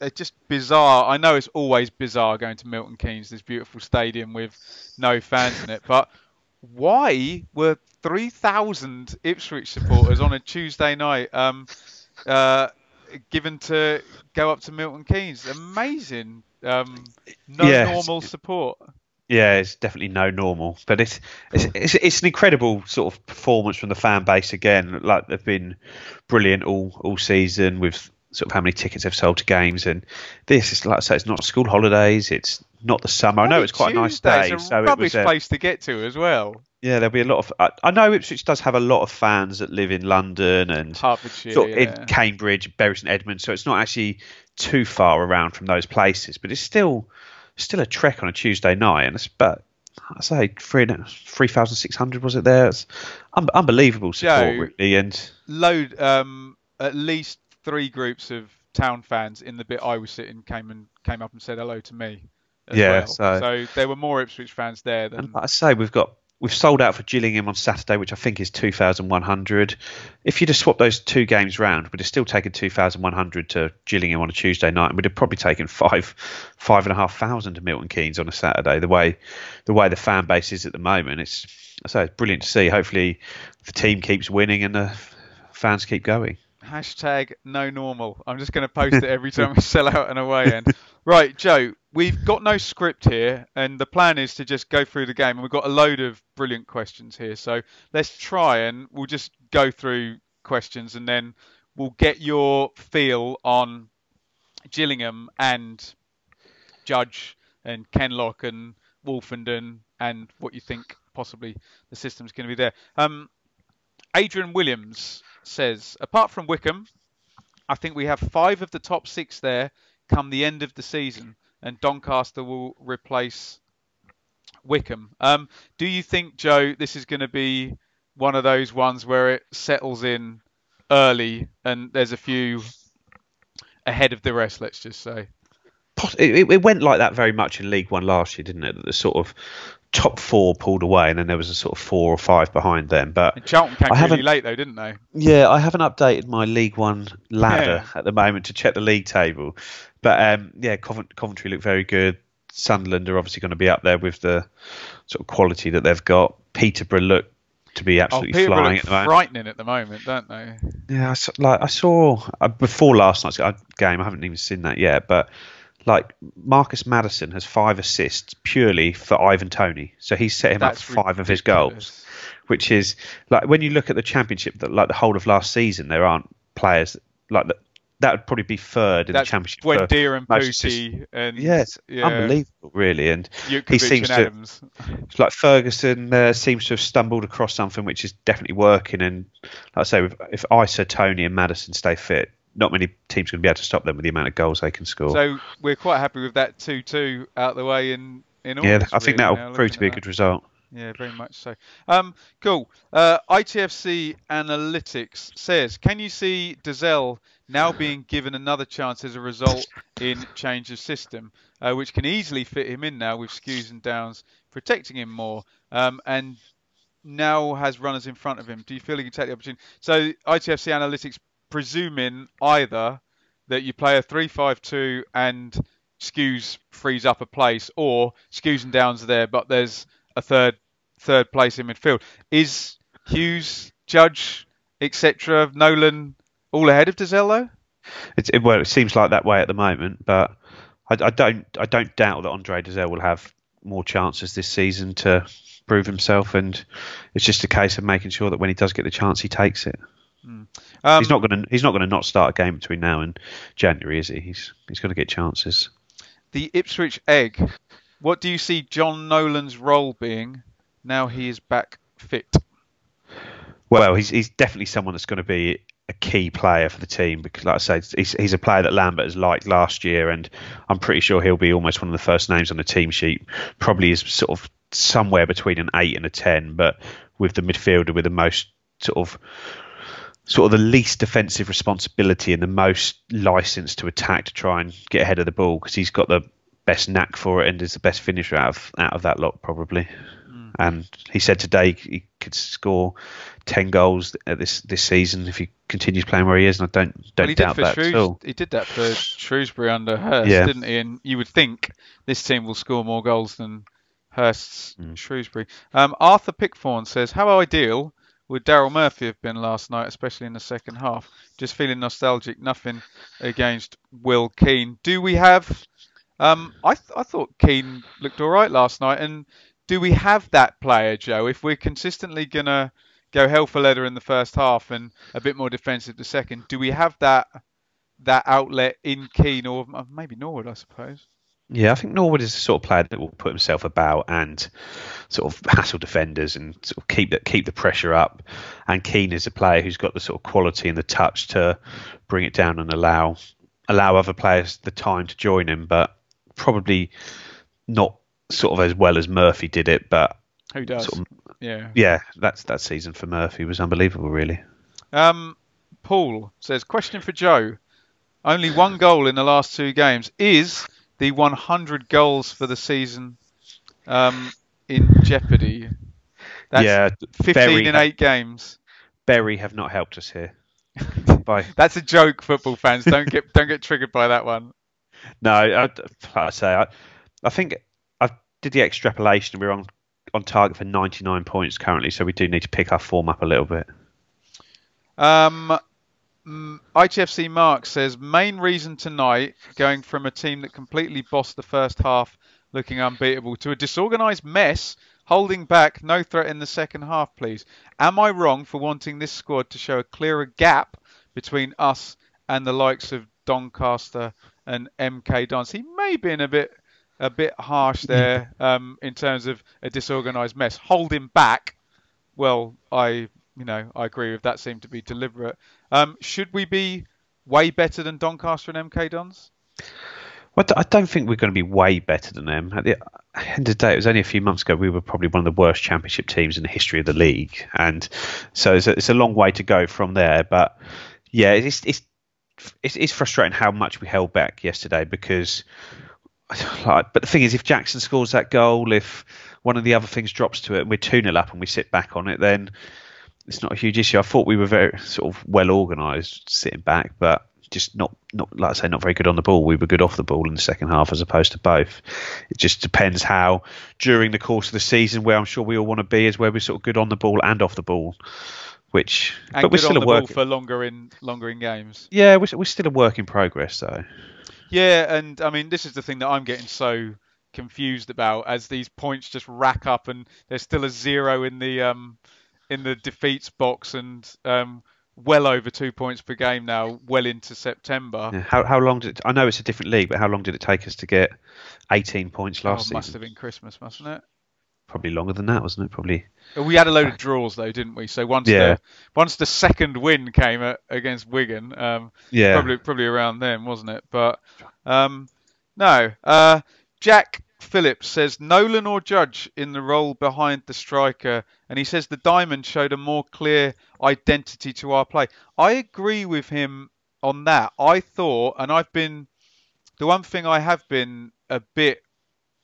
C: It's just bizarre. I know it's always bizarre going to Milton Keynes, this beautiful stadium with no fans in it, but why were 3,000 Ipswich supporters on a Tuesday night um, uh, given to go up to Milton Keynes? Amazing. Um, no
D: Yes.
C: normal support.
D: Yeah, it's definitely no normal, but it's it's it's, it's an incredible sort of performance from the fan base again. Like they've been brilliant all all season with sort of how many tickets they've sold to games, and this is like I say, it's not school holidays, it's not the summer. I know it's quite a nice day,
C: It's a
D: so it was. Uh,
C: place to get to as well.
D: Yeah, there'll be a lot of. I, I know Ipswich does have a lot of fans that live in London and
C: Hertfordshire,
D: sort of
C: yeah.
D: in Cambridge, Bury St Edmunds, so it's not actually too far around from those places, but it's still still a trek on a Tuesday night, and it's but I say three three thousand six hundred was it there? It's un- unbelievable support
C: Joe,
D: really, and
C: Load um, at least three groups of town fans in the bit I was sitting came and came up and said hello to me. As
D: Yeah,
C: well.
D: so-
C: there were more Ipswich fans there than
D: like I say, we've got we've sold out for Gillingham on Saturday, which I think is two thousand one hundred. If you'd have swapped those two games round, we'd have still taken two thousand one hundred to Gillingham on a Tuesday night, and we'd have probably taken five five and a half thousand to Milton Keynes on a Saturday. The way the way the fan base is at the moment, it's say it's brilliant to see. Hopefully, the team keeps winning and the fans keep going.
C: Hashtag no normal. I'm just going to post it every time we sell out an away end. Right, Joe, we've got no script here, and the plan is to just go through the game. And we've got a load of brilliant questions here. So let's try and we'll just go through questions and then we'll get your feel on Gillingham and Judge and Kenlock and Woolfenden and what you think possibly the system's going to be there. Um, Adrian Williams says, apart from Wycombe, I think we have five of the top six there come the end of the season, and Doncaster will replace Wycombe. Um, do you think, Joe, this is going to be one of those ones where it settles in early and there's a few ahead of the rest, let's just say?
D: It, went like that very much in League One last year, didn't it? That the sort of top four pulled away, and then there was a sort of four or five behind them. But
C: and Charlton came I really late, though, didn't they?
D: Yeah, I haven't updated my League One ladder yeah. at the moment to check the league table. But um, yeah, Coventry look very good. Sunderland are obviously going to be up there with the sort of quality that they've got. Peterborough look to be oh, absolutely
C: oh,
D: flying at
C: the moment. Frightening at the moment, don't they?
D: Yeah, I saw, like I saw uh, before last night's game. I haven't even seen that yet, but like Marcus Maddison has five assists purely for Ivan Toney. so he's set him That's up five ridiculous. of his goals, which is like when you look at the championship, that like the whole of last season, there aren't players like that that would probably be third in
C: That's
D: the championship.
C: Buendia and Pukki and
D: yes, yeah. unbelievable, really. And he seems to, Adams. it's like Ferguson uh, seems to have stumbled across something which is definitely working. And like I say, if, if Eisa, Toney, and Maddison stay fit, not many teams are going to be able to stop them with the amount of goals they can score.
C: So we're quite happy with that two-two out the way in in
D: August,
C: Yeah,
D: I think
C: really,
D: that'll prove to be a good result.
C: Yeah, very much so. Um, cool. Uh, ITFC Analytics says, can you see Dozzell now being given another chance as a result in change of system, uh, which can easily fit him in now with Skuse and Downs protecting him more, um, and now has runners in front of him. Do you feel he can take the opportunity? So ITFC Analytics presuming either that you play a 3-5-2 and Skuse frees up a place, or Skuse and Downs are there, but there's a third third place in midfield. Is Huws, Judge, etc., Nolan all ahead of though?
D: It's, it, well, it seems like that way at the moment, but I, I don't I don't doubt that Andre Dozzell will have more chances this season to prove himself, and it's just a case of making sure that when he does get the chance, he takes it. Mm. Um, he's not going to he's not going to not start a game between now and January, is he? He's he's going to get chances.
C: The Ipswich Egg. What do you see Jon Nolan's role being now he is back fit?
D: Well, he's he's definitely someone that's going to be a key player for the team because, like I say, he's, he's a player that Lambert has liked last year, and I'm pretty sure he'll be almost one of the first names on the team sheet. Probably is sort of somewhere between an eight and a ten, but with the midfielder with the most sort of sort of the least defensive responsibility and the most license to attack to try and get ahead of the ball because he's got the best knack for it and is the best finisher out of out of that lot probably. Mm. And he said today he could score ten goals at this this season if he continues playing where he is, and I don't don't
C: well,
D: doubt that
C: Shrews-
D: at all.
C: He did that for Shrewsbury under Hurst, yeah. didn't he? And you would think this team will score more goals than Hurst's mm. Shrewsbury. Um, Arthur Pickthorn says, "How ideal would Daryl Murphy have been last night, especially in the second half? Just feeling nostalgic. Nothing against Will Keane. Do we have? Um, I th- I thought Keane looked all right last night. And do we have that player, Joe? If we're consistently gonna go hell for leather in the first half and a bit more defensive the second, do we have that that outlet in Keane or maybe Norwood, I suppose?
D: Yeah, I think Norwood is the sort of player that will put himself about and sort of hassle defenders and sort of keep that keep the pressure up. And Keane is a player who's got the sort of quality and the touch to bring it down and allow allow other players the time to join him, but probably not sort of as well as Murphy did it. But
C: who does?
D: Sort
C: of, yeah,
D: yeah. That's that season for Murphy was unbelievable, really.
C: Um, Paul says, question for Joe. Only one goal in the last two games. Is the 100 goals for the season um, in jeopardy. That's yeah, 15 in eight games.
D: Bury have not helped us here. Bye.
C: That's a joke, football fans. Don't get don't get triggered by that one.
D: No, I, I say I, I think I did the extrapolation. We're on on target for 99 points currently, so we do need to pick our form up a little bit.
C: Um, ITFC Mark says main reason tonight going from a team that completely bossed the first half, looking unbeatable, to a disorganised mess, holding back, no threat in the second half, please. Am I wrong for wanting this squad to show a clearer gap between us and the likes of Doncaster and MK Dons? He may be in a bit a bit harsh there um, in terms of a disorganised mess. Holding back, well, I you know I agree with that. Seemed to be deliberate. Um, should we be way better than Doncaster and MK Dons?
D: Well, I don't think we're going to be way better than them. At the end of the day, it was only a few months ago we were probably one of the worst championship teams in the history of the league, and so it's a, it's a long way to go from there. But yeah, it's it's it's, it's frustrating how much we held back yesterday because. Like, but the thing is, if Jackson scores that goal, if one of the other things drops to it, and we're two 0 up and we sit back on it, then it's not a huge issue. I thought we were very sort of well organised sitting back, but just not not like I say not very good on the ball. We were good off the ball in the second half as opposed to both. It just depends how during the course of the season where I'm sure we all want to be is where we're sort of good on the ball and off the ball. Which
C: And
D: but we're still
C: on
D: a
C: the
D: work.
C: ball for longer in longer in games.
D: Yeah, we're, we're still a work in progress though.
C: Yeah, and I mean this is the thing that I'm getting so confused about as these points just rack up and there's still a zero in the um in the defeats box and um well over two points per game now, well into September.
D: Yeah. How how long did it, I know it's a different league, but how long did it take us to get 18 points
C: Oh,
D: last
C: must
D: season?
C: Must have been Christmas, mustn't it?
D: Probably longer than that, wasn't it? Probably.
C: We had a load of draws though, didn't we? So once
D: Yeah.
C: the once the second win came at, against Wigan, um,
D: Yeah.
C: probably probably around then, wasn't it? But um, no. Uh, Jack Phillips says Nolan or Judge in the role behind the striker, and he says the diamond showed a more clear identity to our play. I agree with him on that. I thought, and I've been the one thing I have been a bit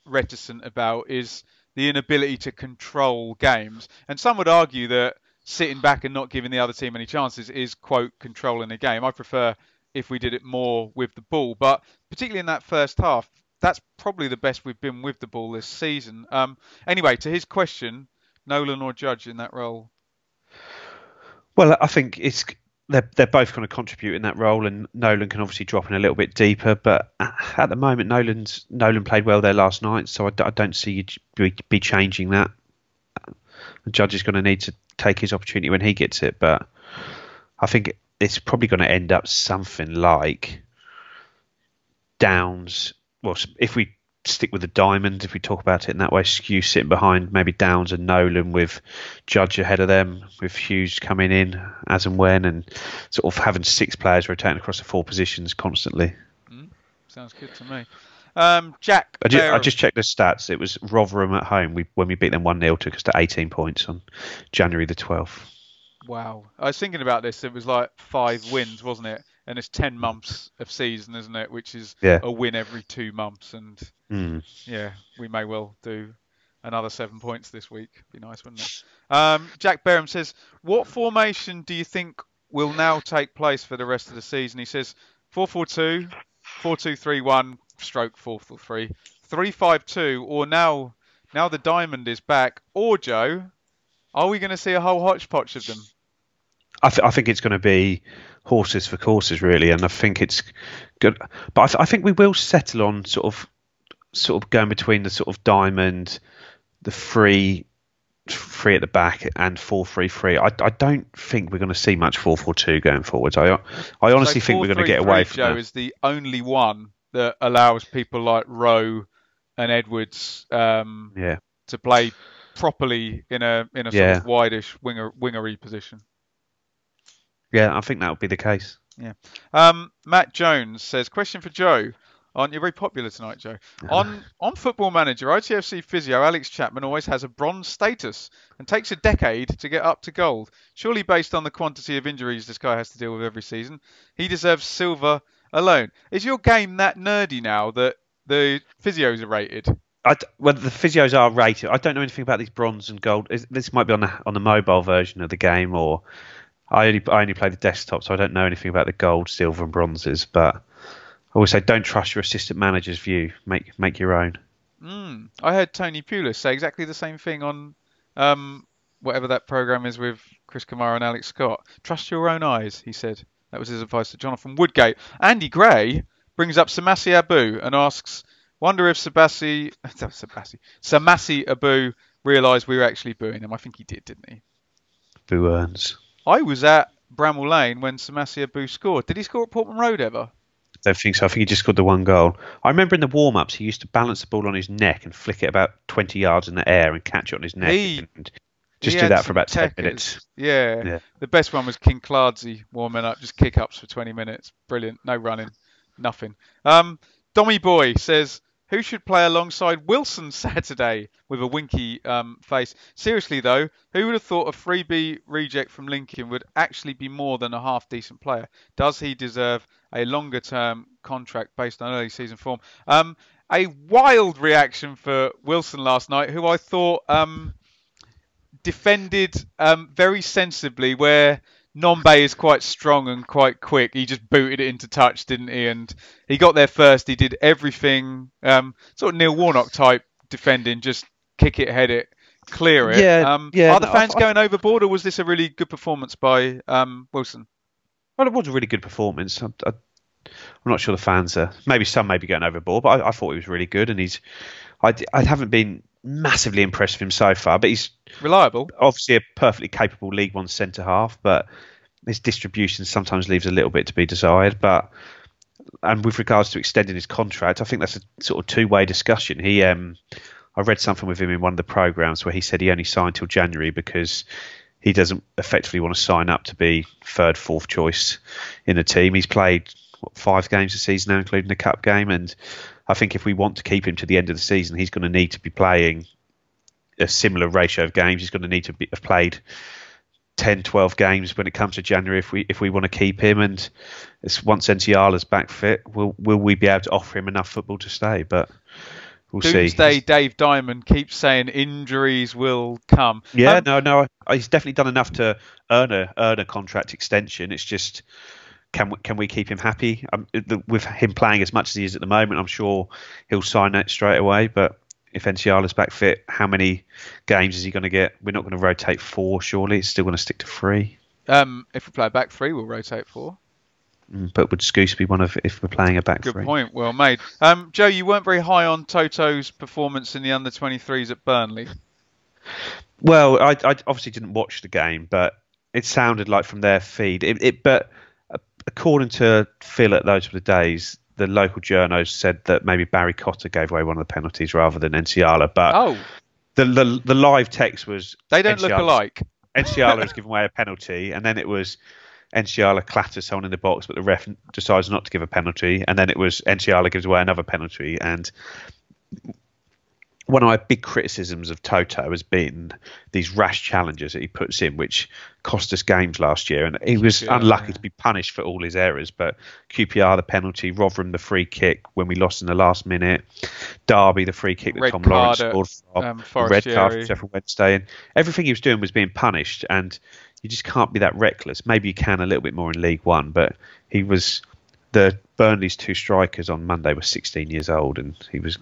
C: reticent about is the inability to control games. And some would argue that sitting back and not giving the other team any chances is quote controlling a game. I prefer if we did it more with the ball, but particularly in that first half, that's probably the best we've been with the ball this season. Um, anyway, to his question, Nolan or Judge in that role?
D: Well, I think it's they're they're both going to contribute in that role, and Nolan can obviously drop in a little bit deeper. But at the moment, Nolan's Nolan played well there last night, so I don't see you be, be changing that. The judge is going to need to take his opportunity when he gets it, but I think it's probably going to end up something like Downs. Well, if we stick with the diamond, if we talk about it in that way, Skuse sitting behind maybe Downs and Nolan with Judge ahead of them, with Huws coming in as and when, and sort of having six players rotating across the four positions constantly.
C: Sounds good to me. Um, Jack,
D: I just, I just checked the stats. It was Rotherham at home. We when we beat them one 0 took us to 18 points on January the 12th.
C: Wow. I was thinking about this. It was like five wins, wasn't it? And it's 10 months of season, isn't it? Which is
D: Yeah.
C: a win every two months. And
D: Hmm.
C: yeah, we may well do another seven points this week. Be nice, wouldn't it? Um, Jack Barham says, What formation do you think will now take place for the rest of the season? He says 4 4 2, 4 2 3 1, stroke 4 4 3, 3 5 2, or now, now the diamond is back. Or, Joe, are we going to see a whole hodgepodge of them?
D: I, th- I think it's going to be horses for courses, really, and I think it's good. But I, th- I think we will settle on sort of, sort of going between the sort of diamond, the free, free at the back, and four three three. I, I don't think we're going to see much four four two going forwards. I I honestly
C: So
D: think we're going to get
C: 4-3-3,
D: away from
C: Joe
D: that.
C: is the only one that allows people like Rowe and Edwards um,
D: Yeah.
C: to play properly in a in a sort
D: Yeah.
C: of wideish winger wingery position.
D: Yeah, I think that would be the case. Yeah.
C: Um, Matt Jones says, question for Joe. Aren't you very popular tonight, Joe? On on Football Manager, ITFC physio Alex Chapman always has a bronze status and takes a decade to get up to gold. Surely, based on the quantity of injuries this guy has to deal with every season, he deserves silver alone. Is your game that nerdy now that the physios are rated?
D: I d well, the physios are rated. I don't know anything about these bronze and gold. Is- This might be on the on the mobile version of the game, or I only I only play the desktop, so I don't know anything about the gold, silver, and bronzes. But I always say, don't trust your assistant manager's view. Make make your own.
C: Mm, I heard Tony Pulis say exactly the same thing on um, whatever that program is with Chris Kamara and Alex Scott. Trust your own eyes, he said. That was his advice to Jonathan Woodgate. Andy Gray brings up Samassi Abou and asks, wonder if Sabasi, Sabasi, Samassi Abou realised we were actually booing him. I think he did, didn't he?
D: Boo earns.
C: I was at Bramall Lane when Samassi Abou scored. Did he score at Portman Road ever?
D: I don't think so. I think he just scored the one goal. I remember in the warm ups, he used to balance the ball on his neck and flick it about 20 yards in the air and catch it on his neck.
C: He-
D: and just do that for about 10 minutes.
C: Yeah.
D: Yeah.
C: The best one was King Clardsey warming up, just kick ups for 20 minutes. Brilliant. No running, nothing. Um, Dommy Boy says, who should play alongside Wilson Saturday with a winky um, face? Seriously though, who would have thought a freebie reject from Lincoln would actually be more than a half decent player? Does he deserve a longer term contract based on early season form? Um, a wild reaction for Wilson last night, who I thought um, defended um, very sensibly where Nombe is quite strong and quite quick. He just booted it into touch, didn't he? And he got there first. He did everything, um, sort of Neil Warnock type defending, just kick it, head it, clear it.
D: Yeah,
C: um,
D: yeah,
C: Are the fans
D: I-
C: going overboard, or was this a really good performance by um, Wilson?
D: Well, it was a really good performance. I, I, I'm not sure the fans are. Maybe some may be going overboard, but I, I thought he was really good. And he's. I, I haven't been massively impressed with him so far, but he's
C: Reliable.
D: obviously a perfectly capable League One centre half, but his distribution sometimes leaves a little bit to be desired. But and with regards to extending his contract, I think that's a sort of two-way discussion. He, um, I read something with him in one of the programs where he said he only signed till January because he doesn't effectively want to sign up to be third, fourth choice in the team. He's played what, five games a season now, including the cup game, and I think if we want to keep him to the end of the season, he's going to need to be playing a similar ratio of games. He's going to need to be, have played 10, 12 games when it comes to January if we if we want to keep him. And it's, once Nsiala's back fit, will will we be able to offer him enough football to stay? But we'll
C: Doomsday
D: see.
C: Dave Diamond keeps saying injuries will come.
D: Yeah,
C: Um,
D: no, no. He's definitely done enough to earn a earn a contract extension. It's just can we, can we keep him happy um, the, with him playing as much as he is at the moment? I'm sure he'll sign that straight away. But if Nsiala's back fit, how many games is he going to get? We're not going to rotate four, surely. It's still going to stick to three.
C: Um, if we play a back three, we'll rotate four.
D: Mm, But would Skuse be one of if we're playing a back
C: Good
D: three?
C: point. Well made. Um, Joe, you weren't very high on Toto's performance in the under 23s at Burnley.
D: Well, I, I obviously didn't watch the game, but it sounded like from their feed. It, it but according to Phil at those were the days, the local journos said that maybe Barry Cotter gave away one of the penalties rather than Nsiala. But
C: Oh,
D: the, the the live text was
C: they don't look alike.
D: Nsiala has given away a penalty, and then it was Nsiala clatters someone in the box, but the ref decides not to give a penalty, and then it was Nsiala gives away another penalty. And one of my big criticisms of Toto has been these rash challenges that he puts in, which cost us games last year. And he was
C: QPR,
D: unlucky
C: yeah.
D: to be punished for all his errors. But QPR, the penalty, Rotherham, the free kick when we lost in the last minute, Derby, the free kick that
C: Red
D: Tom Lawrence
C: at,
D: scored from,
C: um,
D: red card for Sheffield Wednesday, and everything he was doing was being punished. And you just can't be that reckless. Maybe you can a little bit more in League One, but he was the Burnley's two strikers on Monday were 16 years old, and he was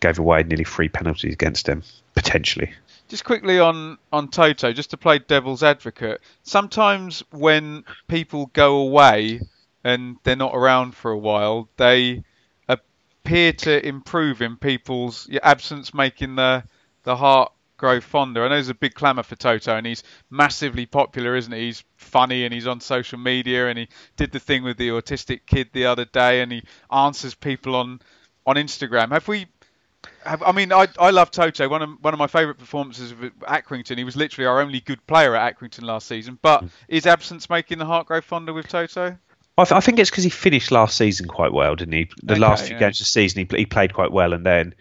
D: gave away nearly three penalties against them potentially.
C: Just quickly on on Toto, just to play devil's advocate. Sometimes when people go away and they're not around for a while, they appear to improve in people's absence, making the the heart grow fonder. I know there's a big clamour for Toto, and he's massively popular, isn't he? He's funny and he's on social media, and he did the thing with the autistic kid the other day, and he answers people on on Instagram. Have we? Have, I mean, I, I love Toto. One of one of my favourite performances of Accrington. He was literally our only good player at Accrington last season. But hmm. is absence making the heart grow fonder with Toto?
D: I, th- I think it's because he finished last season quite well, didn't he? The
C: Okay,
D: last few
C: yeah.
D: games of the season, he, pl- he played quite well, and then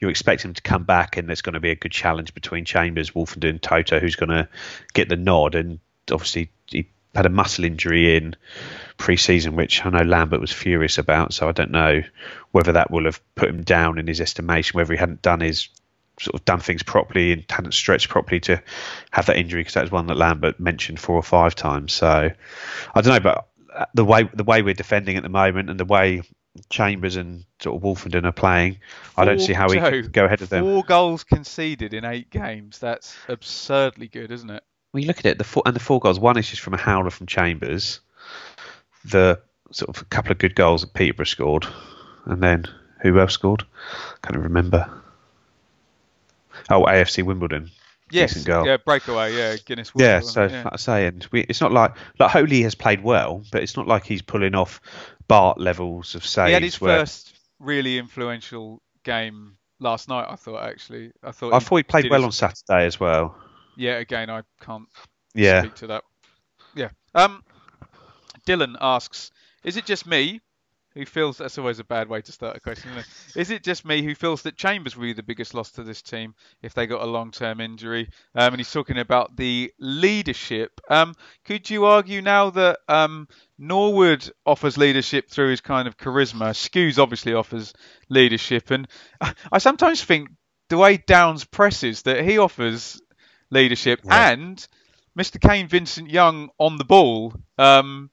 D: you expect him to come back, and there's going to be a good challenge between Chambers, Woolfenden, Toto, who's going to get the nod. And obviously, he had a muscle injury in pre-season, which I know Lambert was furious about. So I don't know whether that will have put him down in his estimation, whether he hadn't done his sort of done things properly and hadn't stretched properly to have that injury because that was one that Lambert mentioned four or five times. So I don't know, but uh, the way the way we're defending at the moment and the way Chambers and sort of Woolfenden are playing, I don't see how we go ahead of them.
C: Four goals conceded in eight games. That's absurdly good, isn't it?
D: When you look at it, the four, and the four goals, one is just from a howler from Chambers. The sort of a couple of good goals that Peterborough scored, and then who else scored? I Can't remember. Oh, AFC Wimbledon.
C: yes, yeah, breakaway, yeah, Guinness.
D: Yeah,
C: World,
D: so
C: yeah.
D: like I say, and we, it's not like like Holy has played well, but it's not like he's pulling off Bart levels of saves.
C: he had his
D: where,
C: first really influential game last night. I thought actually, I thought
D: I thought he played well
C: his-
D: on Saturday as well.
C: Yeah, again, I can't
D: Yeah,
C: speak to that. Yeah. Um, Dylan asks, is it just me who feels that's always a bad way to start a question? Isn't it? Is it just me who feels that Chambers will be the biggest loss to this team if they got a long-term injury? Um, and he's talking about the leadership. Um, could you argue now that um, Norwood offers leadership through his kind of charisma? Skuse obviously offers leadership, and I sometimes think the way Downs presses that he offers leadership
D: Yeah.
C: and Mr. Kane Vincent Young on the ball um,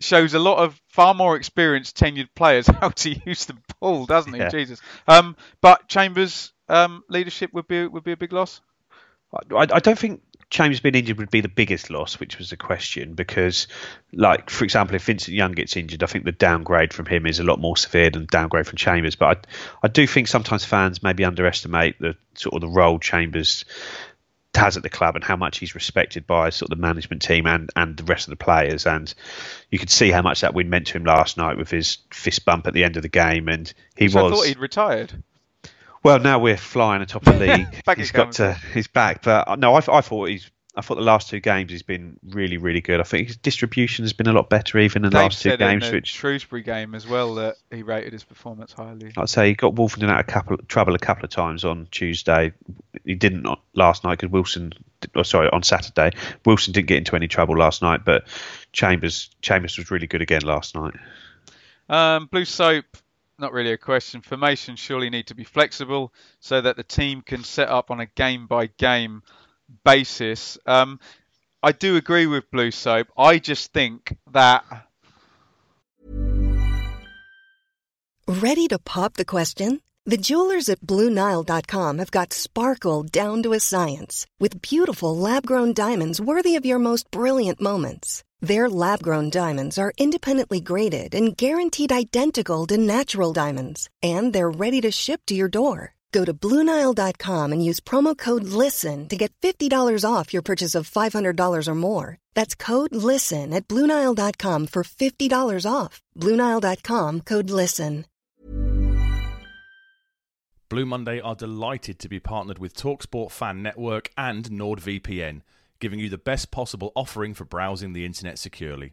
C: shows a lot of far more experienced tenured players how to use the ball, doesn't he?
D: Yeah.
C: Jesus. Um, but Chambers' um, leadership would be would be a big loss.
D: I, I don't think Chambers being injured would be the biggest loss, which was the question, because, like for example, if Vincent Young gets injured, I think the downgrade from him is a lot more severe than downgrade from Chambers. But I, I do think sometimes fans maybe underestimate the sort of the role Chambers has at the club and how much he's respected by sort of the management team and, and the rest of the players. And you could see how much that win meant to him last night with his fist bump at the end of the game. And he
C: So
D: was.
C: I thought he'd retired.
D: Well, now we're flying atop the league.
C: Back
D: he's got
C: comes.
D: to, he's back. But uh, no, I, I thought he's. I thought the last two games he's been really, really good. I think his distribution has been a lot better even in the
C: Dave
D: last two
C: said in
D: games.
C: the
D: Which
C: Shrewsbury game as well that he rated his performance highly.
D: I'd say he got Woolfenden out of couple, trouble a couple of times on Tuesday. He didn't on- last night because Wilson. Oh, sorry, on Saturday Wilson didn't get into any trouble last night, but Chambers Chambers was really good again last night.
C: Um, blue soap, not really a question. Formations surely need to be flexible so that the team can set up on a game by game basis. Um, I do agree with blue soap. I just think that
E: Ready to pop the question? The jewelers at BlueNile.com have got sparkle down to a science with beautiful lab grown diamonds worthy of your most brilliant moments. Their lab grown diamonds are independently graded and guaranteed identical to natural diamonds, and they're ready to ship to your door. Go to BlueNile.com and use promo code LISTEN to get $50 off your purchase of $500 or more. That's code LISTEN at BlueNile.com for $50 off. BlueNile.com code LISTEN.
F: Blue Monday are delighted to be partnered with Talksport Fan Network and NordVPN, giving you the best possible offering for browsing the internet securely.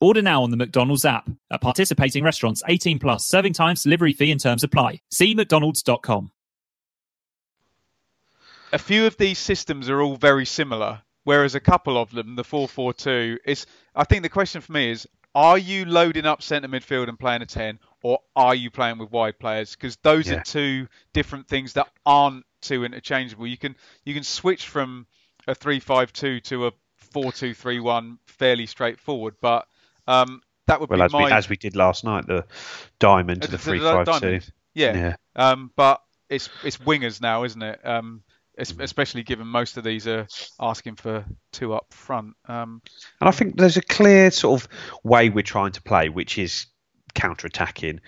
B: Order now on the McDonald's app. At participating restaurants, 18 plus, serving times, delivery fee and terms apply. See mcdonalds.com.
C: a few of these systems are all very similar, whereas a couple of them, the 4-4-2, is. I think the question for me is: Are you loading up centre midfield and playing a 10, or are you playing with wide players? Because those
D: Yeah.
C: are two different things that aren't too interchangeable. You can you can switch from a 3-5-2 to a 4-2-3-1 fairly straightforward, but um, that would
D: Well,
C: be
D: as
C: my
D: we as we did last night, the diamond to the
C: the-
D: three five two.
C: Yeah.
D: Yeah.
C: Um, but it's it's wingers now, isn't it? Um, es- especially given most of these are asking for two up front. Um,
D: And I think there's a clear sort of way we're trying to play, which is counter attacking,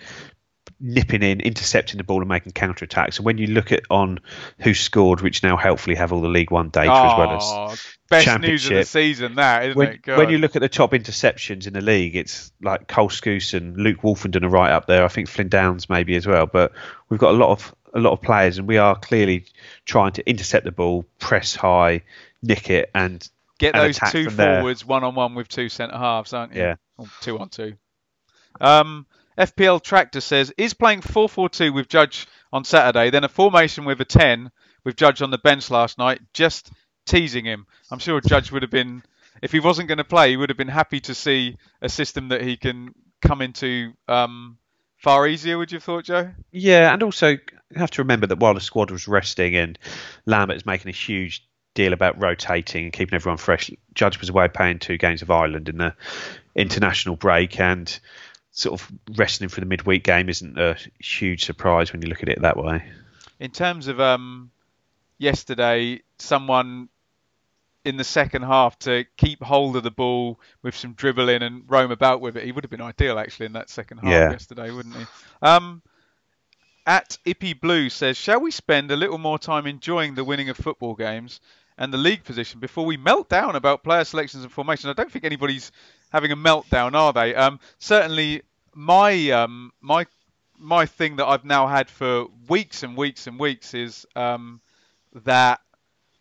D: nipping in, intercepting the ball, and making counter attacks. And when you look at on who scored, which now helpfully have all the League One data as well as
C: oh, best news of the season, that isn't
D: when,
C: it? God.
D: when you look at the top interceptions in the league, it's like Cole Skuse and Luke Woolfenden are right up there. I think Flynn Downs maybe as well. But we've got a lot of a lot of players, and we are clearly trying to intercept the ball, press high, nick it, and
C: get
D: And
C: those two
D: there.
C: forwards one on one with two centre halves, aren't you?
D: Yeah.
C: Two on two. Um, FPL Tractor says, is playing 4-4-2 with Judge on Saturday, then a formation with a 10 with Judge on the bench last night, just teasing him. I'm sure Judge would have been, if he wasn't going to play, he would have been happy to see a system that he can come into um, far easier, would you have thought, Joe?
D: Yeah, and also you have to remember that while the squad was resting and Lambert is making a huge deal about rotating and keeping everyone fresh, Judge was away playing two games of Ireland in the international break and sort of resting him for the midweek game isn't a huge surprise when you look at it that way.
C: in terms of um, yesterday, someone in the second half to keep hold of the ball with some dribbling and roam about with it, he would have been ideal actually in that second half
D: Yeah.
C: yesterday, wouldn't he? Um, at Ippy Blue says, shall we spend a little more time enjoying the winning of football games and the league position before we melt down about player selections and formation? I don't think anybody's having a meltdown, are they? Um, certainly, my um, my my thing that I've now had for weeks and weeks and weeks is um, that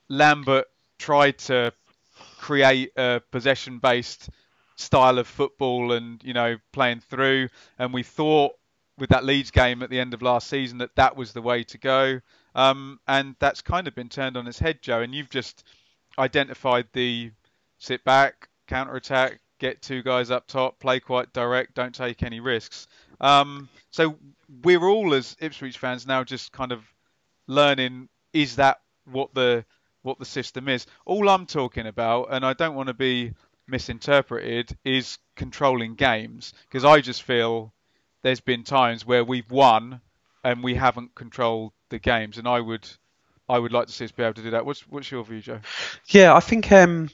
C: Lambert tried to create a possession-based style of football and you know playing through, and we thought with that Leeds game at the end of last season that that was the way to go, um, and that's kind of been turned on its head, Joe. And you've just identified the sit back, counter attack, get two guys up top, play quite direct, don't take any risks. Um, so we're all as Ipswich fans now just kind of learning is that what the what the system is. All I'm talking about, and I don't want to be misinterpreted, is controlling games because I just feel there's been times where we've won and we haven't controlled the games, and I would I would like to see us be able to do that. What's what's your view, Joe?
D: Yeah, I think um,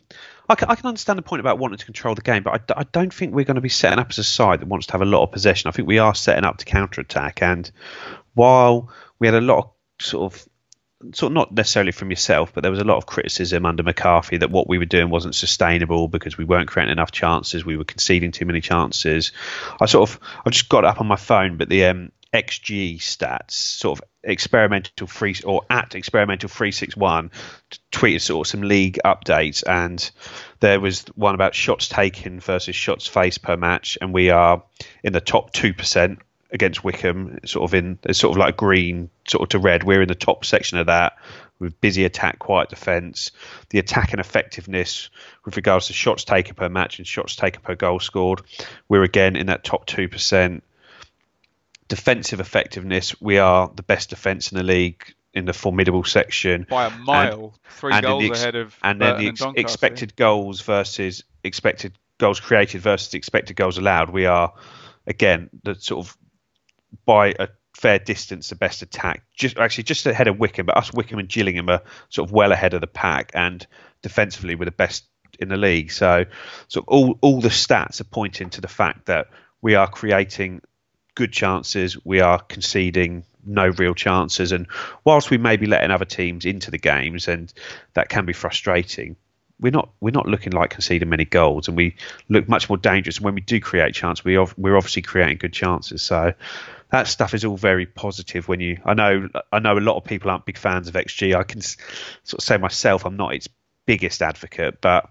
D: I, can, I can understand the point about wanting to control the game, but I don't think we're going to be setting up as a side that wants to have a lot of possession. I think we are setting up to counter attack, and while we had a lot of sort of sort of not necessarily from yourself, but there was a lot of criticism under McCarthy that what we were doing wasn't sustainable because we weren't creating enough chances, we were conceding too many chances. I sort of I just got up on my phone, but the um, XG stats, sort of experimental free or at experimental three six one, tweeted sort of some league updates, and there was one about shots taken versus shots faced per match, and we are in the top two percent against Wycombe, sort of in sort of like green sort of to red. We're in the top section of that with busy attack, quiet defence. The attack and effectiveness with regards to shots taken per match and shots taken per goal scored, we're again in that top two percent. Defensive effectiveness, we are the best defence in the league in the formidable section
C: By a mile, three
D: and
C: goals
D: the ex-
C: ahead of
D: and then
C: uh,
D: the
C: and
D: ex- expected goals versus expected goals created versus expected goals allowed. We are again the sort of by a fair distance the best attack. Just actually just ahead of Wycombe, but us Wycombe and Gillingham are sort of well ahead of the pack, and defensively we're the best in the league. So, so all all the stats are pointing to the fact that we are creating good chances, we are conceding no real chances, and whilst we may be letting other teams into the games, and that can be frustrating. We're not we're not looking like conceding many goals, and we look much more dangerous. And when we do create chance, we we're obviously creating good chances. So that stuff is all very positive. When you, I know, I know a lot of people aren't big fans of XG. I can sort of say myself, I'm not its biggest advocate, but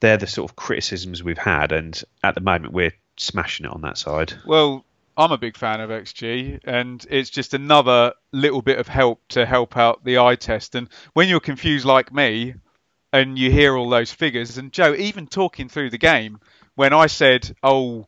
D: they're the sort of criticisms we've had, and at the moment we're smashing it on that side.
C: Well, I'm a big fan of XG, and it's just another little bit of help to help out the eye test. And when you're confused like me, and you hear all those figures, and Joe, even talking through the game, when I said, "Oh,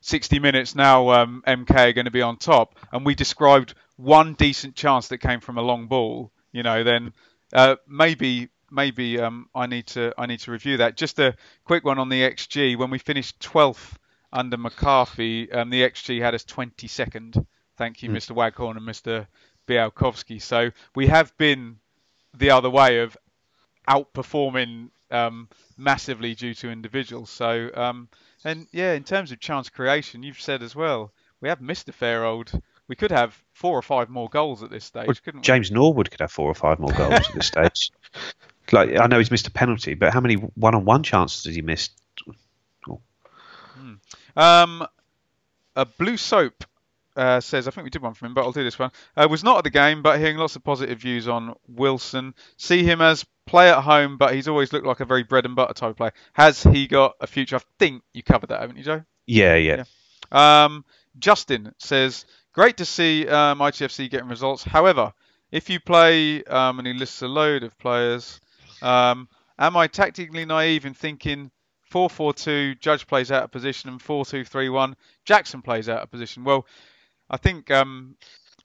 C: 60 minutes now, um, MK are going to be on top," and we described one decent chance that came from a long ball, you know, then uh, maybe maybe um, I need to I need to review that. Just a quick one on the XG. When we finished 12th under McCarthy, um, the XG had us 22nd. Thank you, Mr. Waghorn and Mr. Bialkowski. So we have been the other way of outperforming um, massively due to individuals. So um, and yeah, in terms of chance creation, you've said as well, we have missed a fair old. We could have four or five more goals at this stage,
D: Well,
C: couldn't we?
D: James Norwood could have four or five more goals at this stage. Like I know he's missed a penalty, but how many one-on-one chances has he missed?
C: Um, a blue soap uh, says, I think we did one from him, but I'll do this one. Uh, was not at the game, but hearing lots of positive views on Wilson. See him as play at home, but he's always looked like a very bread and butter type player. Has he got a future? I think you covered that, haven't you, Joe?
D: Yeah, yeah.
C: Um, Justin says, great to see um, ITFC getting results. However, if you play, um, and he lists a load of players, um, am I tactically naive in thinking 4-4-2, Judge plays out of position, and 4-2-3-1, Jackson plays out of position? Well, I think um,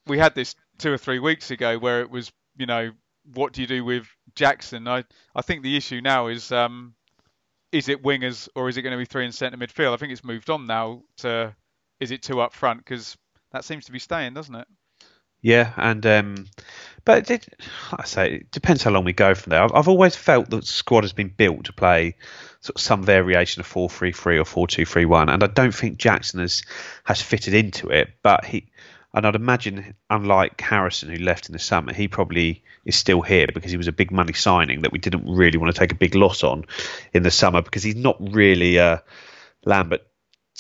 C: we had this two or three weeks ago where it was, you know, what do you do with Jackson? I, I think the issue now is um, is it wingers or is it going to be three in centre midfield? I think it's moved on now to is it two up front because that seems to be staying, doesn't it?
D: Yeah, and um, but it, like I say, it depends how long we go from there. I've, I've always felt that squad has been built to play sort of some variation of four three three or four two three one, and I don't think Jackson has has fitted into it. But he, and I'd imagine, unlike Harrison who left in the summer, he probably is still here because he was a big money signing that we didn't really want to take a big loss on in the summer because he's not really a Lambert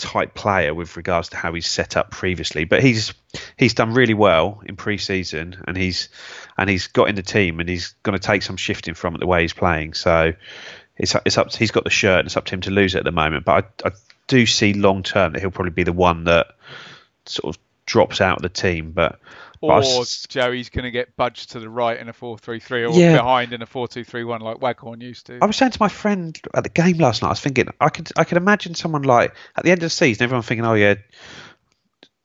D: type player with regards to how he's set up previously. But he's he's done really well in pre-season, and he's and he's got in the team, and he's going to take some shifting from the way he's playing. So it's it's up. To, he's got the shirt, and it's up to him to lose it at the moment. But I, I do see long term that he'll probably be the one that sort of drops out of the team. But
C: or
D: but I s-
C: Joey's going to get budged to the right in a 4-3-3 or
D: Yeah.
C: behind in a 4-2-3-1 like Waghorn used to.
D: I was saying to my friend at the game last night, I was thinking I could I could imagine someone like at the end of the season, everyone thinking, oh yeah,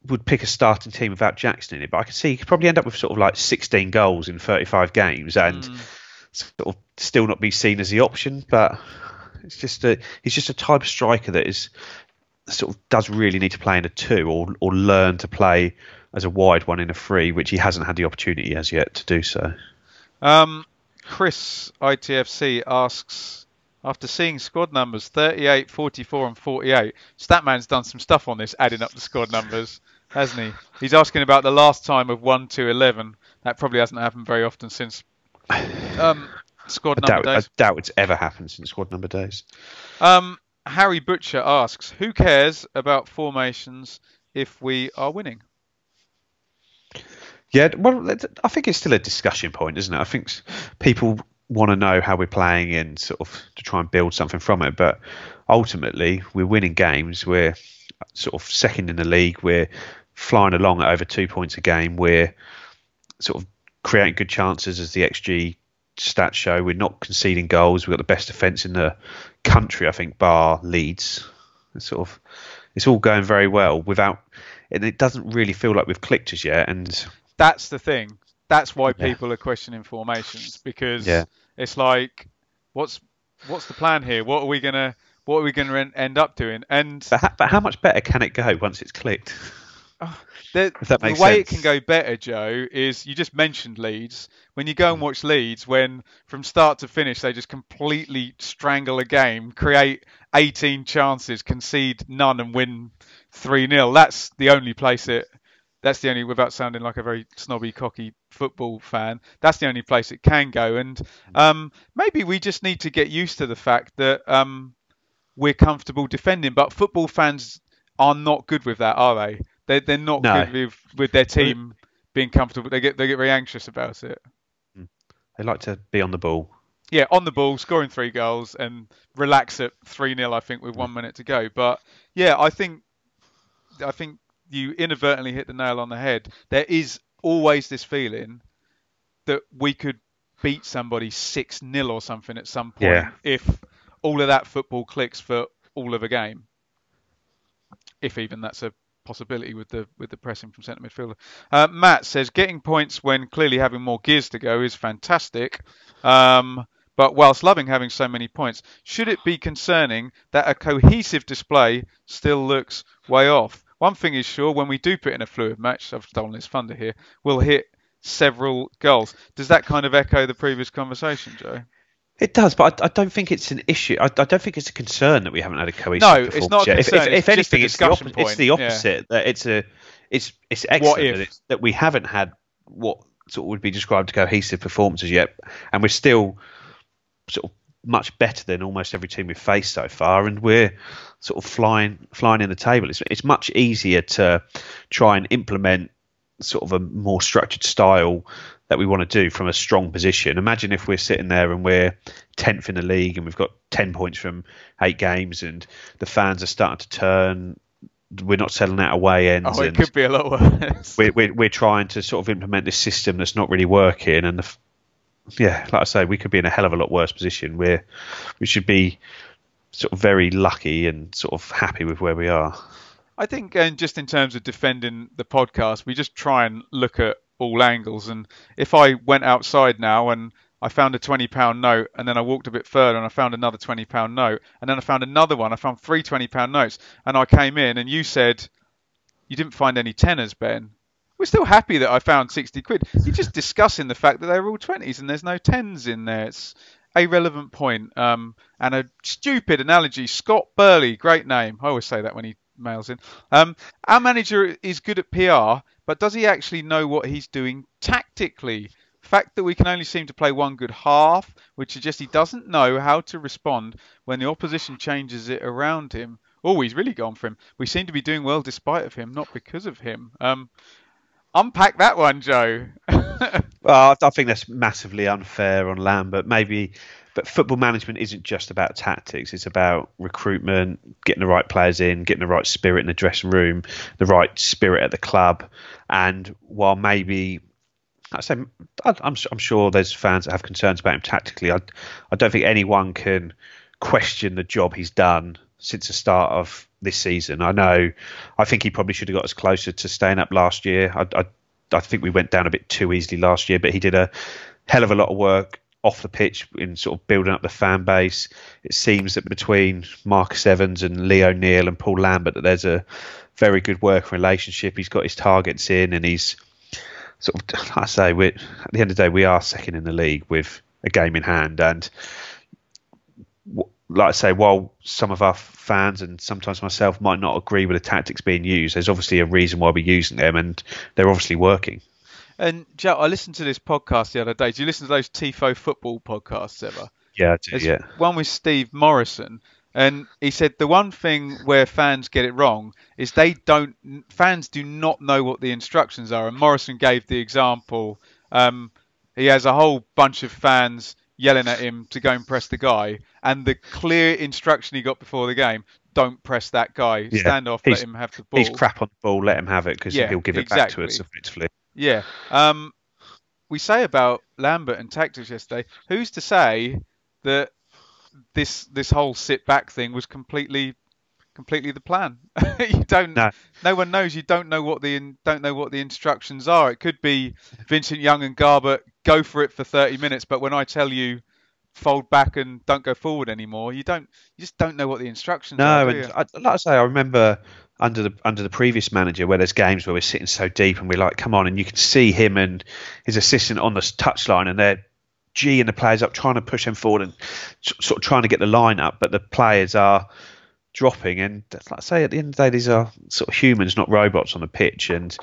D: would pick a starting team without Jackson in it, but I could see he could probably end up with sort of like 16 goals in 35 games and hmm. sort of still not be seen as the option. But it's just a he's just a type of striker that is sort of does really need to play in a two or or learn to play as a wide one in a three, which he hasn't had the opportunity as yet to do so.
C: Um, Chris ITFC asks, after seeing squad numbers 38, 44, and 48, Statman's done some stuff on this, adding up the squad numbers, hasn't he? He's asking about the last time of 1 to 11. That probably hasn't happened very often since um, squad
D: I
C: number
D: doubt, I doubt it's ever happened since squad number days.
C: Um, Harry Butcher asks, who cares about formations if we are winning?
D: Yeah, well, I think it's still a discussion point, isn't it? I think people want to know how we're playing and sort of to try and build something from it. But ultimately, we're winning games. We're uh, sort of second in the league. We're flying along at over two points a game. We're sort of creating good chances, as the XG stats show. We're not conceding goals. We've got the best defence in the country, I think, bar Leeds. It's sort of it's all going very well without. And it doesn't really feel like we've clicked as yet. And
C: That's the thing. That's why
D: Yeah.
C: people are questioning formations because
D: Yeah.
C: it's like, what's what's the plan here? What are we gonna what are we gonna end up doing? And
D: But how, but how much better can it go once it's clicked?
C: the,
D: that
C: the way it can go better, Joe, is you just mentioned Leeds. When you go and watch Leeds, when from start to finish they just completely strangle a game, create 18 chances, concede none, and win 3 0. That's the only place it. That's the only, without sounding like a very snobby, cocky football fan, that's the only place it can go. And um, maybe we just need to get used to the fact that um, we're comfortable defending. But football fans are not good with that, are they? They're, they're not
D: No.
C: good with, with their team being comfortable. They get they get very anxious about it. Hmm.
D: They like to be on the ball.
C: Yeah, on the ball, scoring three goals and relax at three 0 I think, with hmm. one minute to go. But yeah, I think I think you inadvertently hit the nail on the head. There is always this feeling that we could beat somebody six 0 or something at some point
D: Yeah.
C: if all of that football clicks for all of a game. If even that's a possibility with the with the pressing from centre midfielder. Uh, Matt says getting points when clearly having more gears to go is fantastic. Um, but whilst loving having so many points, should it be concerning that a cohesive display still looks way off? One thing is sure, when we do put in a fluid match, I've stolen his thunder here, we'll hit several goals. Does that kind of echo the previous conversation, Joe?
D: It does, but I, I don't think it's an issue. I, I don't think it's a concern that we haven't had a cohesive.
C: No, it's
D: performance
C: not.
D: If-
C: concern,
D: If, if,
C: a
D: anything, it's the, oppo- it's the
C: yeah.
D: opposite. That it's a, it's it's excellent that, it's, that we haven't had what sort of would be described as cohesive performances yet, and we're still sort of much better than almost every team we've faced so far, and we're sort of flying flying in the table. It's it's much easier to try and implement sort of a more structured style that we want to do from a strong position. Imagine if we're sitting there and we're tenth in the league and we've got ten points from eight games, and the fans are starting to turn. We're not selling out away ends.
C: Oh, it could be a lot worse.
D: we're, we're we're trying to sort of implement this system that's not really working, and the, yeah, like I say, we could be in a hell of a lot worse position. We're we should be sort of very lucky and sort of happy with where we are.
C: I think, and just in terms of defending the podcast, we just try and look at all angles. And if I went outside now and I found a twenty pound note, and then I walked a bit further and I found another twenty pound note, and then I found another one, I found three twenty pound notes, and I came in and you said you didn't find any tenors, Ben. We're still happy that I found sixty quid. You're just discussing the fact that they're all twenties and there's no tens in there. It's a relevant point. Um, and a stupid analogy. Scott Burley, great name. I always say that when he mails in. Um, our manager is good at PR, but does he actually know what he's doing tactically? Fact that we can only seem to play one good half, which suggests he doesn't know how to respond when the opposition changes it around him. Oh, he's really gone for him. We seem to be doing well despite of him, not because of him. Um, unpack that one, Joe.
D: Well, I think that's massively unfair on Lambert. Maybe, but football management isn't just about tactics. It's about recruitment, getting the right players in, getting the right spirit in the dressing room, the right spirit at the club. And while maybe I say I'm, I'm sure there's fans that have concerns about him tactically. I, I don't think anyone can question the job he's done since the start of this season. I know, I think he probably should have got us closer to staying up last year. I, I, I think we went down a bit too easily last year, but he did a hell of a lot of work off the pitch in sort of building up the fan base. It seems that between Marcus Evans and Lee O'Neill and Paul Lambert that there's a very good working relationship. He's got his targets in and he's sort of like I say, we at the end of the day we are second in the league with a game in hand and like I say, while some of our fans and sometimes myself might not agree with the tactics being used, there's obviously a reason why we're using them, and they're obviously working.
C: And Joe, I listened to this podcast the other day. Do you listen to those Tifo football podcasts ever?
D: Yeah, I do,
C: There's
D: yeah.
C: one with Steve Morison, and he said the one thing where fans get it wrong is they don't. Fans do not know what the instructions are. And Morison gave the example. Um, he has a whole bunch of fans yelling at him to go and press the guy, and the clear instruction he got before the game: don't press that guy.
D: Yeah.
C: Stand off.
D: He's-
C: let him have the ball.
D: He's crap on the ball, let him have it because
C: Yeah,
D: he'll give it back to us effectively.
C: Yeah. Um, we say about Lambert and tactics yesterday. Who's to say that this this whole sit back thing was completely completely the plan? you don't.
D: No.
C: No one knows. You don't know what the don't know what the instructions are. It could be Vincent Young and Garbutt go for it for 30 minutes, but when I tell you fold back and don't go forward anymore, you don't. You just don't know what the instructions are.
D: No, and? I, like I say, I remember under the under the previous manager where there's games where we're sitting so deep and we're like, come on, and you can see him and his assistant on the touchline and they're G and the players up trying to push him forward and sort of trying to get the line up, but the players are dropping. And like I say, at the end of the day, these are sort of humans, not robots on the pitch, and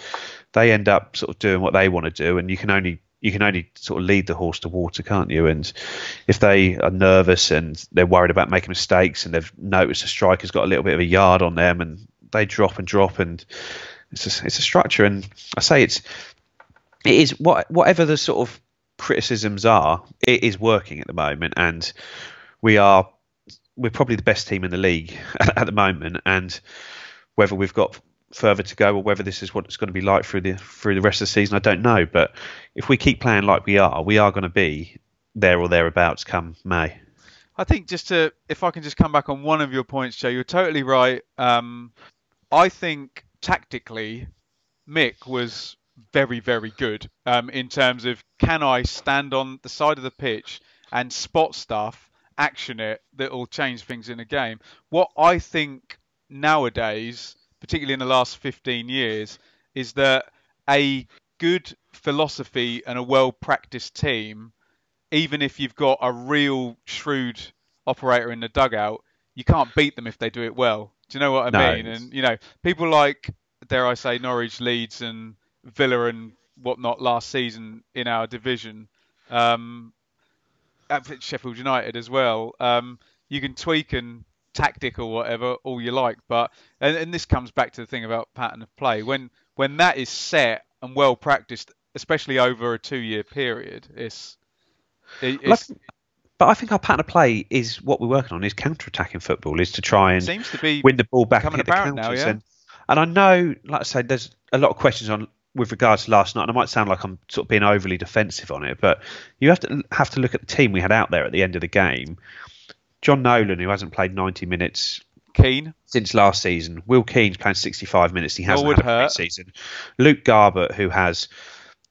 D: they end up sort of doing what they want to do. And you can only you can only sort of lead the horse to water, can't you? And if they are nervous and they're worried about making mistakes and they've noticed a striker's got a little bit of a yard on them and they drop and drop and it's a, it's a structure. And I say it's it is what whatever the sort of criticisms are, it is working at the moment, and we are we're probably the best team in the league at the moment. And whether we've got further to go or whether this is what it's going to be like through the through the rest of the season, I don't know. But if we keep playing like we are, we are going to be there or thereabouts come May.
C: I think just to, if I can just come back on one of your points, Joe, you're totally right. Um, I think tactically, Mick was very, very good um, in terms of can I stand on the side of the pitch and spot stuff, action it that will change things in a game. What I think nowadays, particularly in the last 15 years, is that a good philosophy and a well practiced team even if you've got a real shrewd operator in the dugout, you can't beat them if they do it well. Do you know what I
D: No.
C: mean? And you know, people like dare I say Norwich, Leeds, and Villa and whatnot last season in our division. Um, at Sheffield United as well. Um, you can tweak and tactic or whatever all you like, but and, and this comes back to the thing about pattern of play. When when that is set and well practiced, especially over a two-year period, it's, it, it's
D: but I think our pattern of play is what we're working on is counter-attacking football, is to try and
C: seems to be
D: win the ball back hit the counters.
C: now, yeah.
D: and, and I know, like I said, there's a lot of questions on with regards to last night, and I might sound like I'm sort of being overly defensive on it, but you have to have to look at the team we had out there at the end of the game. Jon Nolan, who hasn't played 90 minutes
C: Keen.
D: since last season. Will Keane's playing 65 minutes. He hasn't
C: Norwood
D: had a
C: hurt.
D: season. Luke Garbutt who has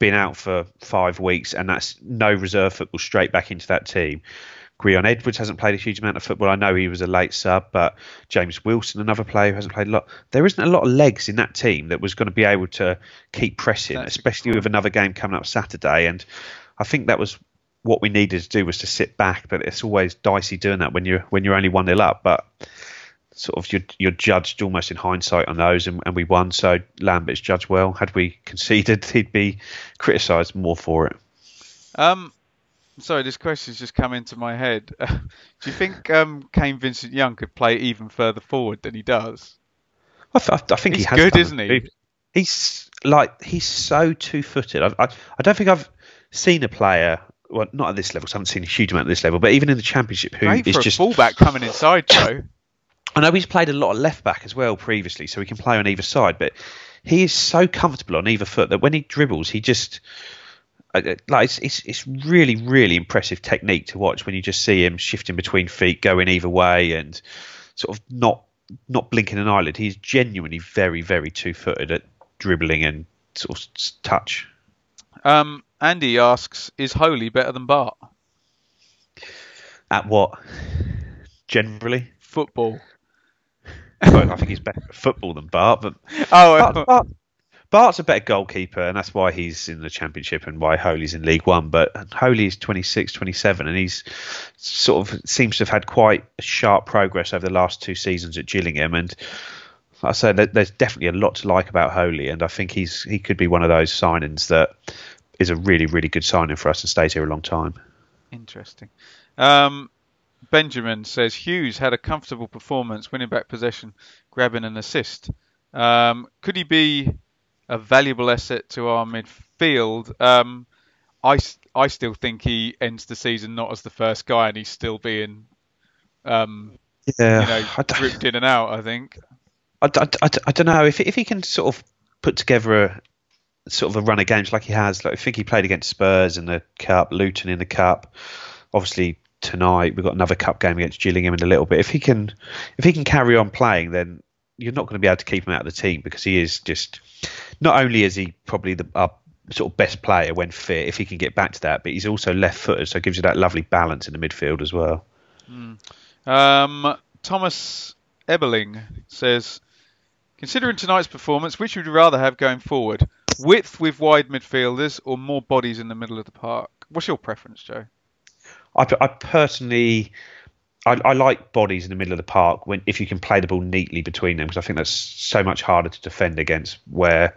D: been out for five weeks, and that's no reserve football straight back into that team. Gwion Edwards hasn't played a huge amount of football. I know he was a late sub, but James Wilson, another player who hasn't played a lot. There isn't a lot of legs in that team that was going to be able to keep pressing,
C: That's
D: especially with another game coming up Saturday. And I think that was what we needed to do was to sit back. But it's always dicey doing that when you're when you're only one nil up. But sort of you're, you're judged almost in hindsight on those, and, and we won. So Lambert's judged well. Had we conceded, he'd be criticised more for it.
C: Um, sorry, this question's just come into my head. Do you think um, Kane Vincent Young could play even further forward than he does?
D: I, th- I think
C: He's
D: he has.
C: good, isn't he?
D: He's like he's so two-footed. I, I, I don't think I've seen a player. Well, not at this level. 'cause I haven't seen a huge amount at this level, but even in the championship, who
C: Great
D: is just
C: fullback coming inside, Joe.
D: I know he's played a lot of left back as well previously, so he can play on either side. But he is so comfortable on either foot that when he dribbles, he just uh, uh, like it's, it's it's really really impressive technique to watch when you just see him shifting between feet, going either way, and sort of not not blinking an eyelid. He's genuinely very very two footed at dribbling and sort of touch.
C: Um, Andy asks, is Holy better than Bart?
D: At what? Generally,
C: Football.
D: well, I think he's better at football than Bart, but
C: Oh,
D: Bart, Bart, Bart's a better goalkeeper, and that's why he's in the Championship and why Holy's in League One. But Holy is 26, 27, and he's sort of seems to have had quite sharp progress over the last two seasons at Gillingham. And like I said, there's definitely a lot to like about Holy, and I think he's he could be one of those signings that is a really, really good signing for us and stays here a long time.
C: Interesting. Um, Benjamin says Huws had a comfortable performance, winning back possession, grabbing an assist. Um, could he be a valuable asset to our midfield? Um, I, I still think he ends the season not as the first guy, and he's still being, um,
D: Yeah,
C: you know,
D: don't-
C: in and out. I think.
D: I, I, I, I don't know if if he can sort of put together a sort of a run of games like he has. Like I think he played against Spurs in the cup, Luton in the cup. Obviously tonight we've got another cup game against Gillingham in a little bit. If he can, if he can carry on playing, then you're not going to be able to keep him out of the team because he is just. Not only is he probably the our sort of best player when fit, if he can get back to that, but he's also left-footed, so it gives you that lovely balance in the midfield as well.
C: Um, Thomas Eberling says, considering tonight's performance, which would you rather have going forward? Width with wide midfielders or more bodies in the middle of the park? What's your preference, Joe?
D: I, I personally, I, I like bodies in the middle of the park when if you can play the ball neatly between them because I think that's so much harder to defend against. Where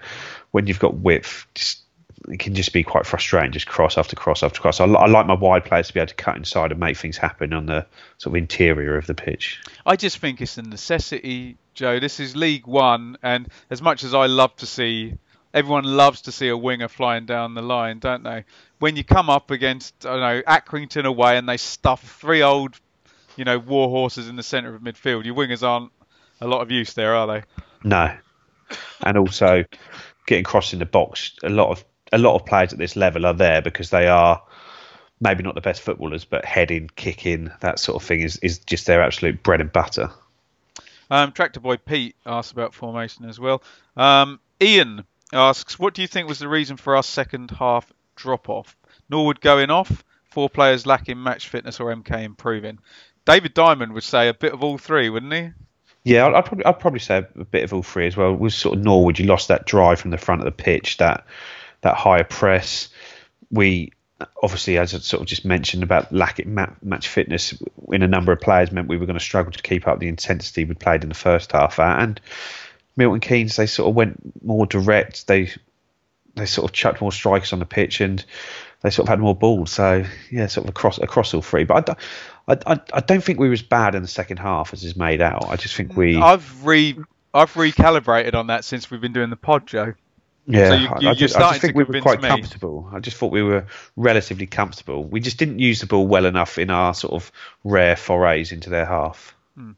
D: when you've got width, just, it can just be quite frustrating, just cross after cross after cross. I, I like my wide players to be able to cut inside and make things happen on the sort of interior of the pitch.
C: I just think it's a necessity, Joe. This is League One, and as much as I love to see, everyone loves to see a winger flying down the line, don't they? When you come up against, I don't know, Accrington away, and they stuff three old, you know, war horses in the centre of midfield, your wingers aren't a lot of use there, are they?
D: No, and also getting crossed in the box. A lot of a lot of players at this level are there because they are maybe not the best footballers, but heading, kicking, that sort of thing is, is just their absolute bread and butter.
C: Um, Tractor Boy Pete asked about formation as well. Um, Ian asks, what do you think was the reason for our second half drop off? Norwood going off, four players lacking match fitness, or MK improving? David Diamond would say a bit of all three, wouldn't he?
D: Yeah, I'd, probably I'd probably say a bit of all three as well. With sort of Norwood, you lost that drive from the front of the pitch, that that higher press. We obviously, as I sort of just mentioned about lacking match fitness in a number of players, meant we were going to struggle to keep up the intensity we played in the first half. And Milton Keynes, they sort of went more direct. They they sort of chucked more strikers on the pitch, and they sort of had more balls. So yeah, sort of across across all three. But I, don't- I, I, don't think we were as bad in the second half as is made out. I just think we.
C: I've re I've recalibrated on that since we've been doing the pod, Joe.
D: Yeah,
C: So you-
D: I-
C: you-
D: I, just, I just think we were quite
C: me.
D: comfortable. I just thought we were relatively comfortable. We just didn't use the ball well enough in our sort of rare forays into their half. Hmm.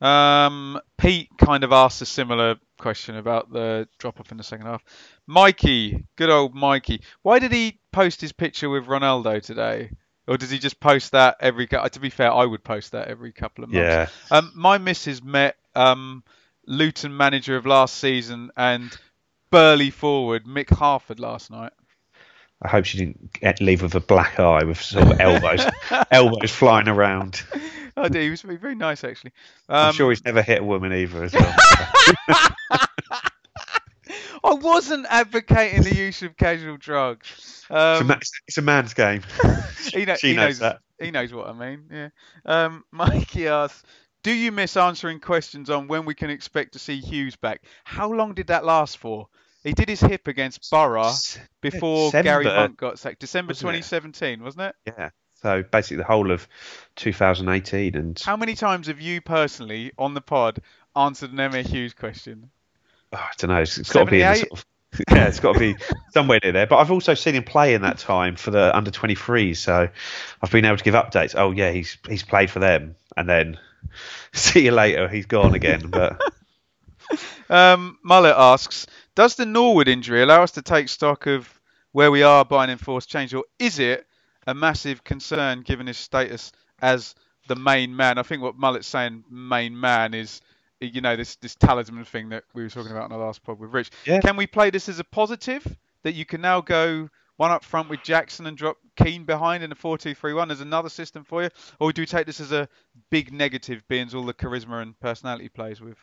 C: Um, Pete kind of asked a similar question about the drop off in the second half. Mikey, good old Mikey, why did he post his picture with Ronaldo today? Or does he just post that every? To be fair, I would post that every couple of months.
D: Yeah.
C: Um, my missus met um, Luton manager of last season and burly forward Mick Harford last night.
D: I hope she didn't get, leave with a black eye with sort of elbows, elbows flying around.
C: Oh, dear, he was very, very nice actually.
D: I'm
C: Um,
D: sure he's never hit a woman either as well.
C: I wasn't advocating the use of casual drugs.
D: it's, a
C: Um,
D: ma- it's a man's game.
C: he, know, he
D: knows
C: knows
D: that.
C: He knows what I mean. Yeah. Um, Mikey asks, "Do you miss answering questions on when we can expect to see Huws back? How long did that last for? He did his hip against
D: Boro
C: before Gary
D: December,
C: Monk got sacked. December
D: wasn't it?
C: 2017, wasn't it?
D: Yeah. So basically the whole of 2018 and
C: How many times have you personally on the pod answered an Emyr Huws question?
D: oh, I don't know. It's, it's got to be in the sort of yeah, it's got to be somewhere near there. But I've also seen him play in that time for the under 23s, so I've been able to give updates. Oh yeah, he's he's played for them, and then see you later, he's gone again. But
C: Um, Mullet asks, does the Norwood injury allow us to take stock of where we are by an enforced change, or is it a massive concern given his status as the main man? I think what Mullet's saying, main man, is you know this this talisman thing that we were talking about in the last pod with Rich.
D: Yeah.
C: Can we play this as a positive that you can now go one up front with Jackson and drop Keane behind in a 4-2-3-1 There's another system for you, or do we take this as a big negative, being all the charisma and personality plays with?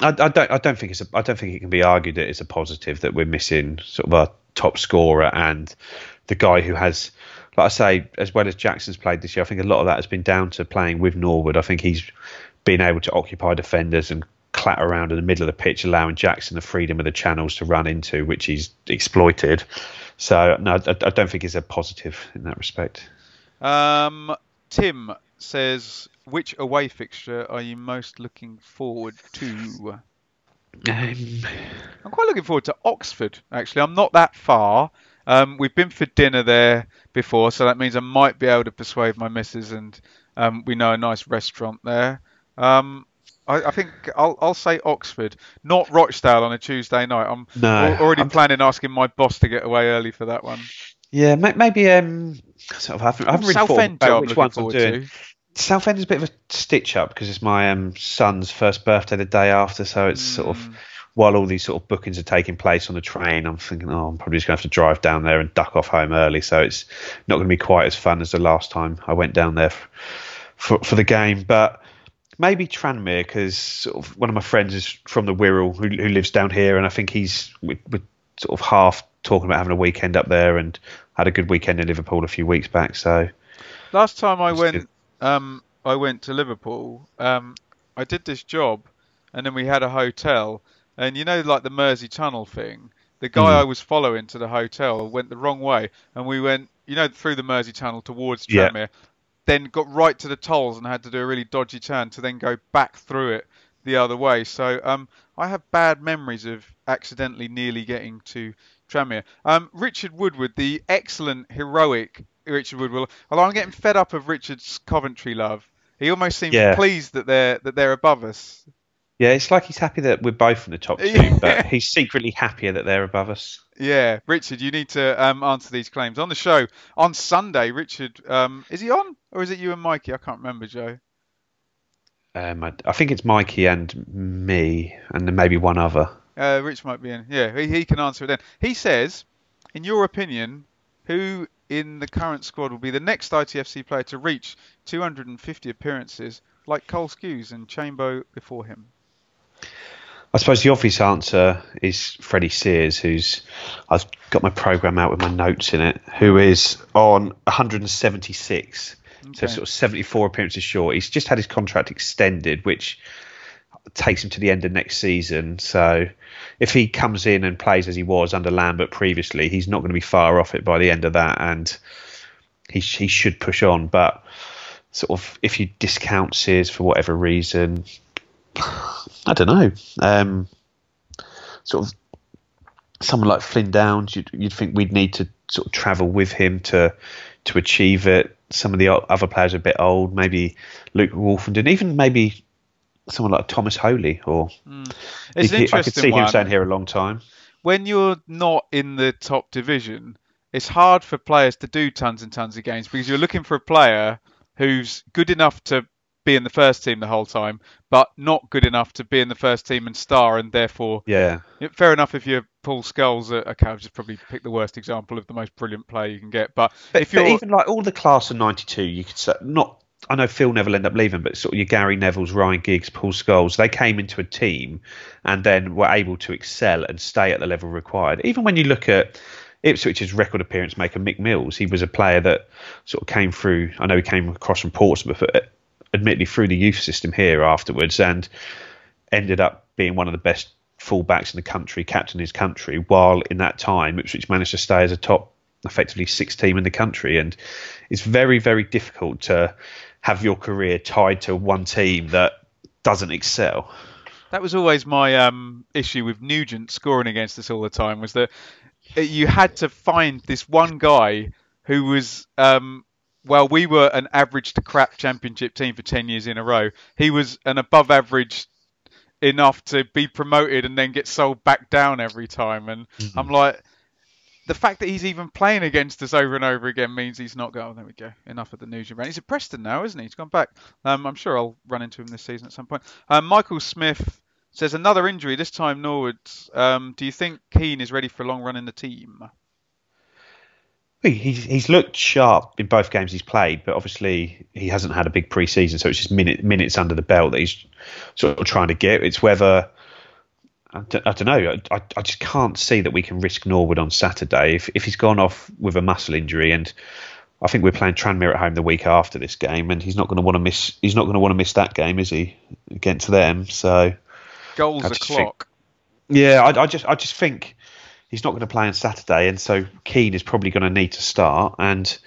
D: I, I don't I don't think it's a, I don't think it can be argued that it's a positive that we're missing sort of our top scorer and the guy who has like I say as well as Jackson's played this year I think a lot of that has been down to playing with Norwood I think he's been able to occupy defenders and clatter around in the middle of the pitch allowing Jackson the freedom of the channels to run into which he's exploited so no I, I don't think it's a positive in that respect
C: Um, Tim says, which away fixture are you most looking forward to?
D: um,
C: I'm quite looking forward to Oxford, actually. I'm not that far. Um, we've been for dinner there before, so that means I might be able to persuade my missus, and um, we know a nice restaurant there. Um, I, I think I'll, I'll say Oxford, not Rochdale on a Tuesday night. I'm
D: No,
C: al- already
D: I'm-
C: planning asking my boss to get away early for that one.
D: yeah maybe um sort of I haven't, I haven't really thought
C: Southend
D: about which
C: looking
D: ones I'm
C: forward
D: doing
C: to.
D: Southend is a bit of a stitch up because it's my um, son's first birthday the day after, so it's sort
C: Hmm.
D: of while all these sort of bookings are taking place on the train, I'm thinking, oh, I'm probably just going to have to drive down there and duck off home early, so it's not going to be quite as fun as the last time I went down there f- for for the game, but. Maybe Tranmere because sort of one of my friends is from the Wirral who, who lives down here, and I think he's we, we're sort of half talking about having a weekend up there, and had a good weekend in Liverpool a few weeks back. So
C: Last time I went, um, I went to Liverpool. Um, I did this job, and then we had a hotel, and you know, like the Mersey Tunnel thing. The guy
D: Mm.
C: I was following to the hotel went the wrong way, and we went, you know, through the Mersey Tunnel towards
D: Yeah.
C: Then got right to the tolls and had to do a really dodgy turn to then go back through it the other way. So um, I have bad memories of accidentally nearly getting to Tranmere. Um, Richard Woodward, the excellent, heroic Richard Woodward. Although I'm getting fed up of Richard's Coventry love. He almost seems
D: Yeah.
C: pleased that they're that they're above us.
D: Yeah, it's like he's happy that we're both in the top two,
C: Yeah.
D: but he's secretly happier that they're above us.
C: Yeah, Richard, you need to um, answer these claims on the show on Sunday. Richard, um, is he on or is it you and Mikey? I can't remember, Joe.
D: Um, I, I think it's Mikey and me, and then maybe one other.
C: Uh, Rich might be in. Yeah, he, he can answer it then. He says, in your opinion, who in the current squad will be the next ITFC player to reach 250 appearances like Cole Skuse and Chambo before him?
D: I suppose the obvious answer is Freddie Sears, who's I've got my program out with my notes in it, who is on 176, so sort of 74 appearances short. He's just had his contract extended, which takes him to the end of next season. So if he comes in and plays as he was under Lambert previously, he's not going to be far off it by the end of that, and he he should push on. But sort of if you discount Sears for whatever reason, I don't know. Um, sort of someone like Flynn Downs, you'd, you'd think we'd need to sort of travel with him to to achieve it. Some of the other players are a bit old, maybe Luke Woolfenden, even maybe someone like Thomas Holy, or
C: mm. it's he,
D: I could see one. him staying here a long time.
C: When you're not in the top division, it's hard for players to do tons and tons of games because you're looking for a player who's good enough to be in the first team the whole time, but not good enough to be in the first team and star, and therefore,
D: yeah,
C: fair enough if you're Paul. Uh, okay, I've just probably picked the worst example of the most brilliant player you can get, but,
D: but
C: if you're
D: even like all the class of '92, you could say not. I know Phil Neville ended up leaving, but sort of your Gary Nevilles, Ryan Giggs, Paul Scholes, they came into a team and then were able to excel and stay at the level required. Even when you look at Ipswich's record appearance maker Mick Mills, he was a player that sort of came through. I know he came across from Portsmouth, but admittedly through the youth system here afterwards, and ended up being one of the best fullbacks in the country, captain his country. While in that time, Ipswich managed to stay as a top, effectively six team in the country, and it's very very difficult to have your career tied to one team that doesn't excel.
C: That was always my um, issue with Nugent scoring against us all the time. Was that you had to find this one guy who was um, well, we were an average to crap championship team for 10 years in a row. He was an above average enough to be promoted and then get sold back down every time. And mm-hmm. I'm like, the fact that he's even playing against us over and over again means he's not going. Oh, there we go. Enough of the news around. He's at Preston now, isn't he? He's gone back. Um, I'm sure I'll run into him this season at some point. Um, Michael Smith Says another injury, this time Norwood. Um, do you think Keane is ready for a long run in the team?
D: He's, he's looked sharp in both games he's played, but obviously he hasn't had a big pre-season, so it's just minute, minutes under the belt that he's sort of trying to get. It's whether I don't, I don't know. I, I just can't see that we can risk Norwood on Saturday if if he's gone off with a muscle injury, and I think we're playing Tranmere at home the week after this game, and he's not going to want to miss. He's not going to want to miss that game, is he, against them? So
C: goals a clock.
D: Think, yeah, I, I, just I just think he's not going to play on Saturday, and so Keane is probably going to need to start, and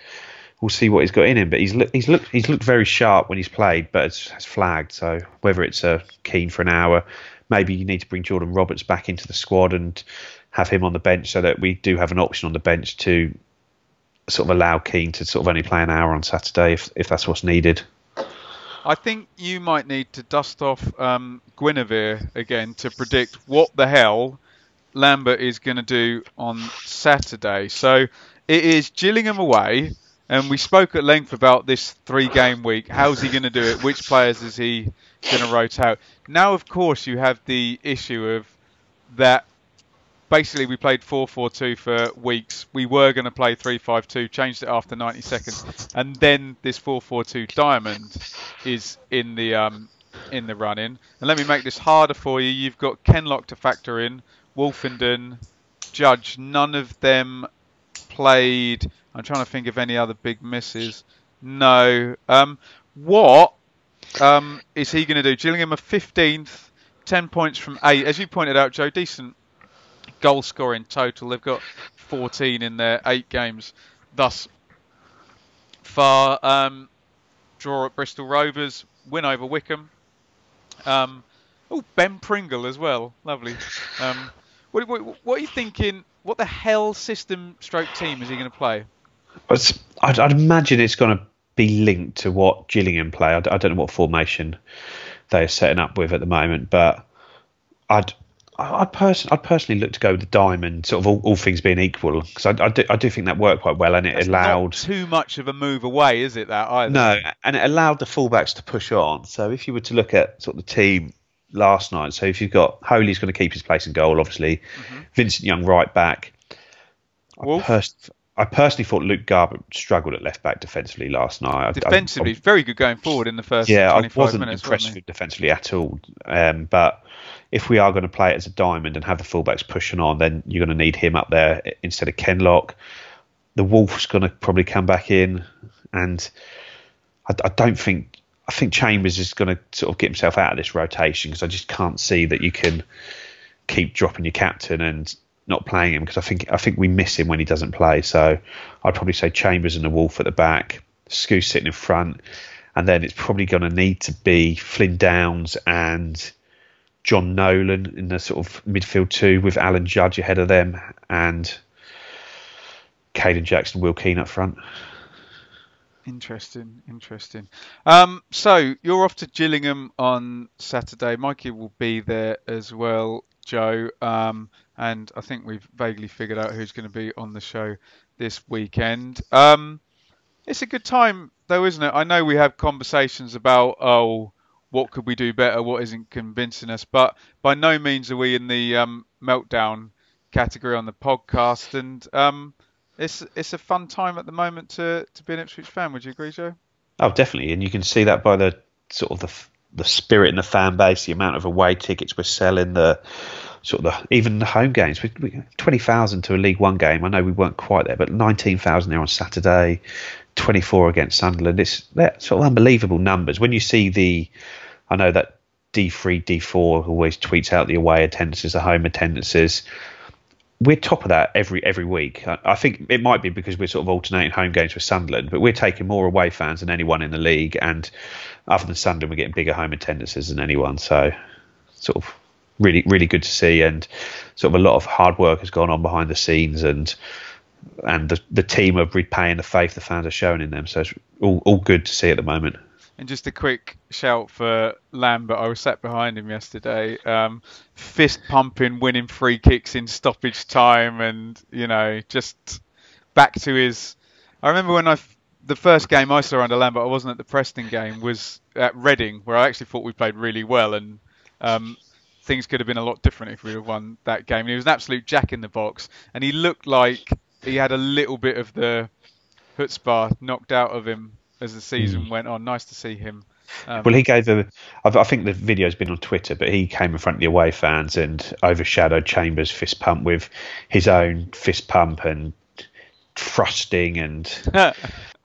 D: we'll see what he's got in him. But he's look, he's looked he's looked very sharp when he's played, but it's, it's flagged. So whether it's a Keane for an hour, maybe you need to bring Jordan Roberts back into the squad and have him on the bench so that we do have an option on the bench to sort of allow Keane to sort of only play an hour on Saturday if if that's what's needed.
C: I think you might need to dust off um, Guinevere again to predict what the hell Lambert is going to do on Saturday. So it is Gillingham away, and we spoke at length about this three-game week. How's he going to do it? Which players is he going to rotate? Out? Now, of course, you have the issue of that basically we played 4-4-2 for weeks. We were going to play 3-5-2, changed it after 90 seconds, and then this 4-4-2 diamond is in the um, in the run in. And let me make this harder for you. You've got Kenlock to factor in, Woolfenden, Judge. None of them played. I'm trying to think of any other big misses. No. Um, what um, is he going to do? Gillingham are 15th, 10 points from 8. As you pointed out, Joe, decent goal scoring total. They've got 14 in their eight games thus far. Um, draw at Bristol Rovers, win over Wycombe. Um, oh, Ben Pringle as well. Lovely. Um, what, what, what, are you thinking? What the hell system stroke team is he going to play?
D: I'd, I'd, imagine it's going to be linked to what Gillingham play. I, I don't know what formation they're setting up with at the moment, but I'd I person I'd personally look to go with the diamond, sort of all, all things being equal, because I, I, do I do think that worked quite well, and it
C: That's
D: allowed
C: too much of a move away, is it? That either?
D: No, and it allowed the fullbacks to push on. So if you were to look at sort of the team last night, so if you've got Holy's going to keep his place in goal, obviously, mm-hmm. Vincent Young right back. I, pers- I, personally thought Luke Garbutt struggled at left back defensively last night.
C: Defensively,
D: I,
C: very good going forward in the first.
D: Yeah,
C: I
D: wasn't
C: minutes,
D: impressed with defensively at all, um, but if we are going to play it as a diamond and have the fullbacks pushing on, then you're going to need him up there instead of Kenlock. The Wolf's going to probably come back in, and I, I don't think I think Chambers is going to sort of get himself out of this rotation because I just can't see that you can keep dropping your captain and not playing him because I think I think we miss him when he doesn't play. So I'd probably say Chambers and the Wolf at the back, Skuse sitting in front, and then it's probably going to need to be Flynn Downs and Jon Nolan in the sort of midfield two with Alan Judge ahead of them and Kayden Jackson, Will Keane up front.
C: Interesting, interesting. Um, so you're off to Gillingham on Saturday. Mikey will be there as well, Joe. Um, and I think we've vaguely figured out who's going to be on the show this weekend. Um, it's a good time, though, isn't it? I know we have conversations about oh, what could we do better, what isn't convincing us, but by no means are we in the um, meltdown category on the podcast, and um, it's it's a fun time at the moment to to be an Ipswich fan. Would you agree, Joe?
D: Oh, definitely, and you can see that by the sort of the the spirit in the fan base, the amount of away tickets we're selling, the sort of the even the home games. We, we, Twenty thousand to a League One game. I know we weren't quite there, but nineteen thousand there on Saturday. 24 against Sunderland. It's sort of unbelievable numbers. When you see the, I know that D3, D4 always tweets out the away attendances, the home attendances. We're top of that every every week. I, think it might be because we're sort of alternating home games with Sunderland, but we're taking more away fans than anyone in the league. And other than Sunderland, we're getting bigger home attendances than anyone. So, sort of really really good to see, and sort of a lot of hard work has gone on behind the scenes, and and the, the team are repaying the faith the fans are showing in them. So it's all, all good to see at the moment.
C: And just a quick shout for Lambert. I was sat behind him yesterday, um, fist pumping, winning free kicks in stoppage time, and you know, just back to his. I remember when I the first game I saw under Lambert, I wasn't at the Preston game, was at Reading, where I actually thought we played really well, and um, things could have been a lot different if we'd have won that game. And he was an absolute jack in the box, and he looked like he had a little bit of the chutzpah knocked out of him as the season mm. went on. Nice to see him.
D: Um, well, he gave a. I think the video's been on Twitter, but he came in front of the away fans and overshadowed Chambers' fist pump with his own fist pump and thrusting and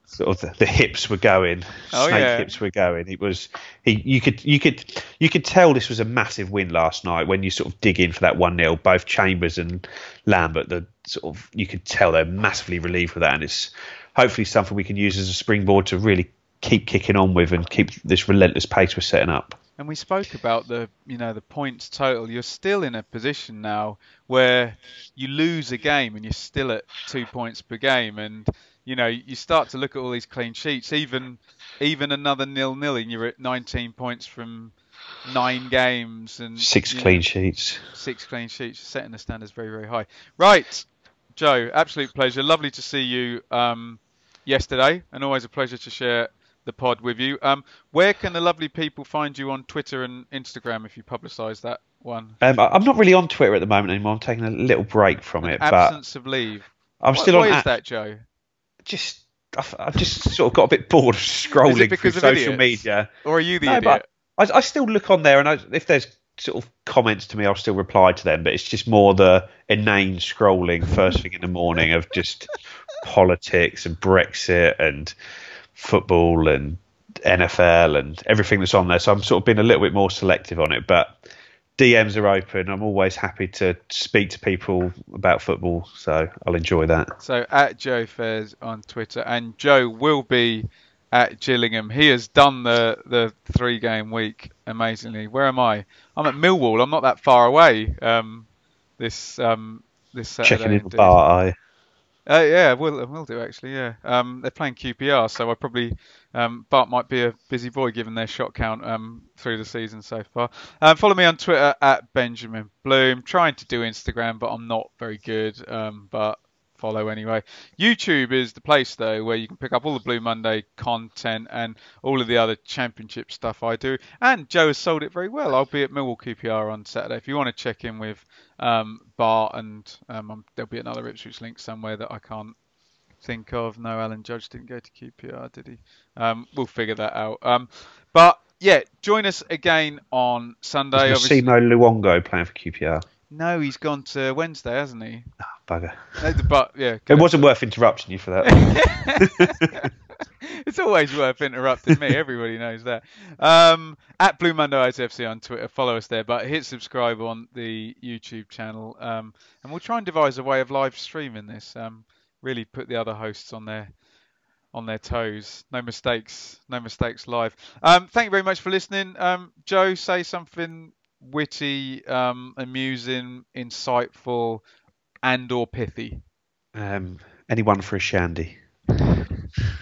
D: sort of the, the, hips were going, oh, snake yeah. hips were going. It was he. You could you could you could tell this was a massive win last night when you sort of dig in for that one 0 Both Chambers and Lambert, the sort of you could tell they're massively relieved with that, and it's hopefully something we can use as a springboard to really keep kicking on with and keep this relentless pace we're setting up.
C: And we spoke about the you know the points total. You're still in a position now where you lose a game and you're still at two points per game and you know, you start to look at all these clean sheets. Even even another nil nil, and you're at 19 points from nine games and
D: six clean know, sheets.
C: Six clean sheets, setting the standards very very high. Right, Joe, absolute pleasure. Lovely to see you um, yesterday, and always a pleasure to share the pod with you. Um, where can the lovely people find you on Twitter and Instagram if you publicise that one?
D: Um, I'm not really on Twitter at the moment anymore. I'm taking a little break from
C: An
D: it.
C: Absence of leave.
D: I'm
C: what,
D: still
C: on.
D: Why
C: is that, Joe?
D: just I've, just sort of got a bit bored of scrolling through social
C: idiots?
D: media.
C: Or are you the no, idiot?
D: I, I, still look on there, and I, if there's sort of comments to me, I'll still reply to them. But it's just more the inane scrolling first thing in the morning of just politics and Brexit and football and NFL and everything that's on there. So I'm sort of being a little bit more selective on it, but DMs are open. I'm always happy to speak to people about football, so I'll enjoy that.
C: So at Joe Fairs on Twitter, and Joe will be at Gillingham. He has done the the three game week amazingly. Where am I? I'm at Millwall. I'm not that far away. Um, this um, this Saturday.
D: Checking in the bar,
C: uh, yeah, we'll we'll do actually. Yeah, um, they're playing QPR, so I probably um, Bart might be a busy boy given their shot count um, through the season so far. Um, follow me on Twitter at Benjamin Bloom. Trying to do Instagram, but I'm not very good. Um, but follow anyway. YouTube is the place though where you can pick up all the Blue Monday content and all of the other championship stuff I do. And Joe has sold it very well. I'll be at Millwall QPR on Saturday. If you want to check in with um, Bart and um, there'll be another Ipswich link somewhere that I can't think of. No, Alan Judge didn't go to QPR, did he? Um, we'll figure that out. Um, but yeah, join us again on Sunday.
D: Is Simo Luongo playing for QPR?
C: No, he's gone to Wednesday, hasn't he?
D: Bugger.
C: but yeah,
D: it wasn't worth interrupting you for that.
C: it's always worth interrupting me. Everybody knows that. Um, at Blue Monday ISFC on Twitter, follow us there. But hit subscribe on the YouTube channel, um, and we'll try and devise a way of live streaming this. Um, really put the other hosts on their on their toes. No mistakes. No mistakes live. Um, thank you very much for listening. Um, Joe, say something witty, um, amusing, insightful, and or pithy.
D: Um, anyone for a shandy?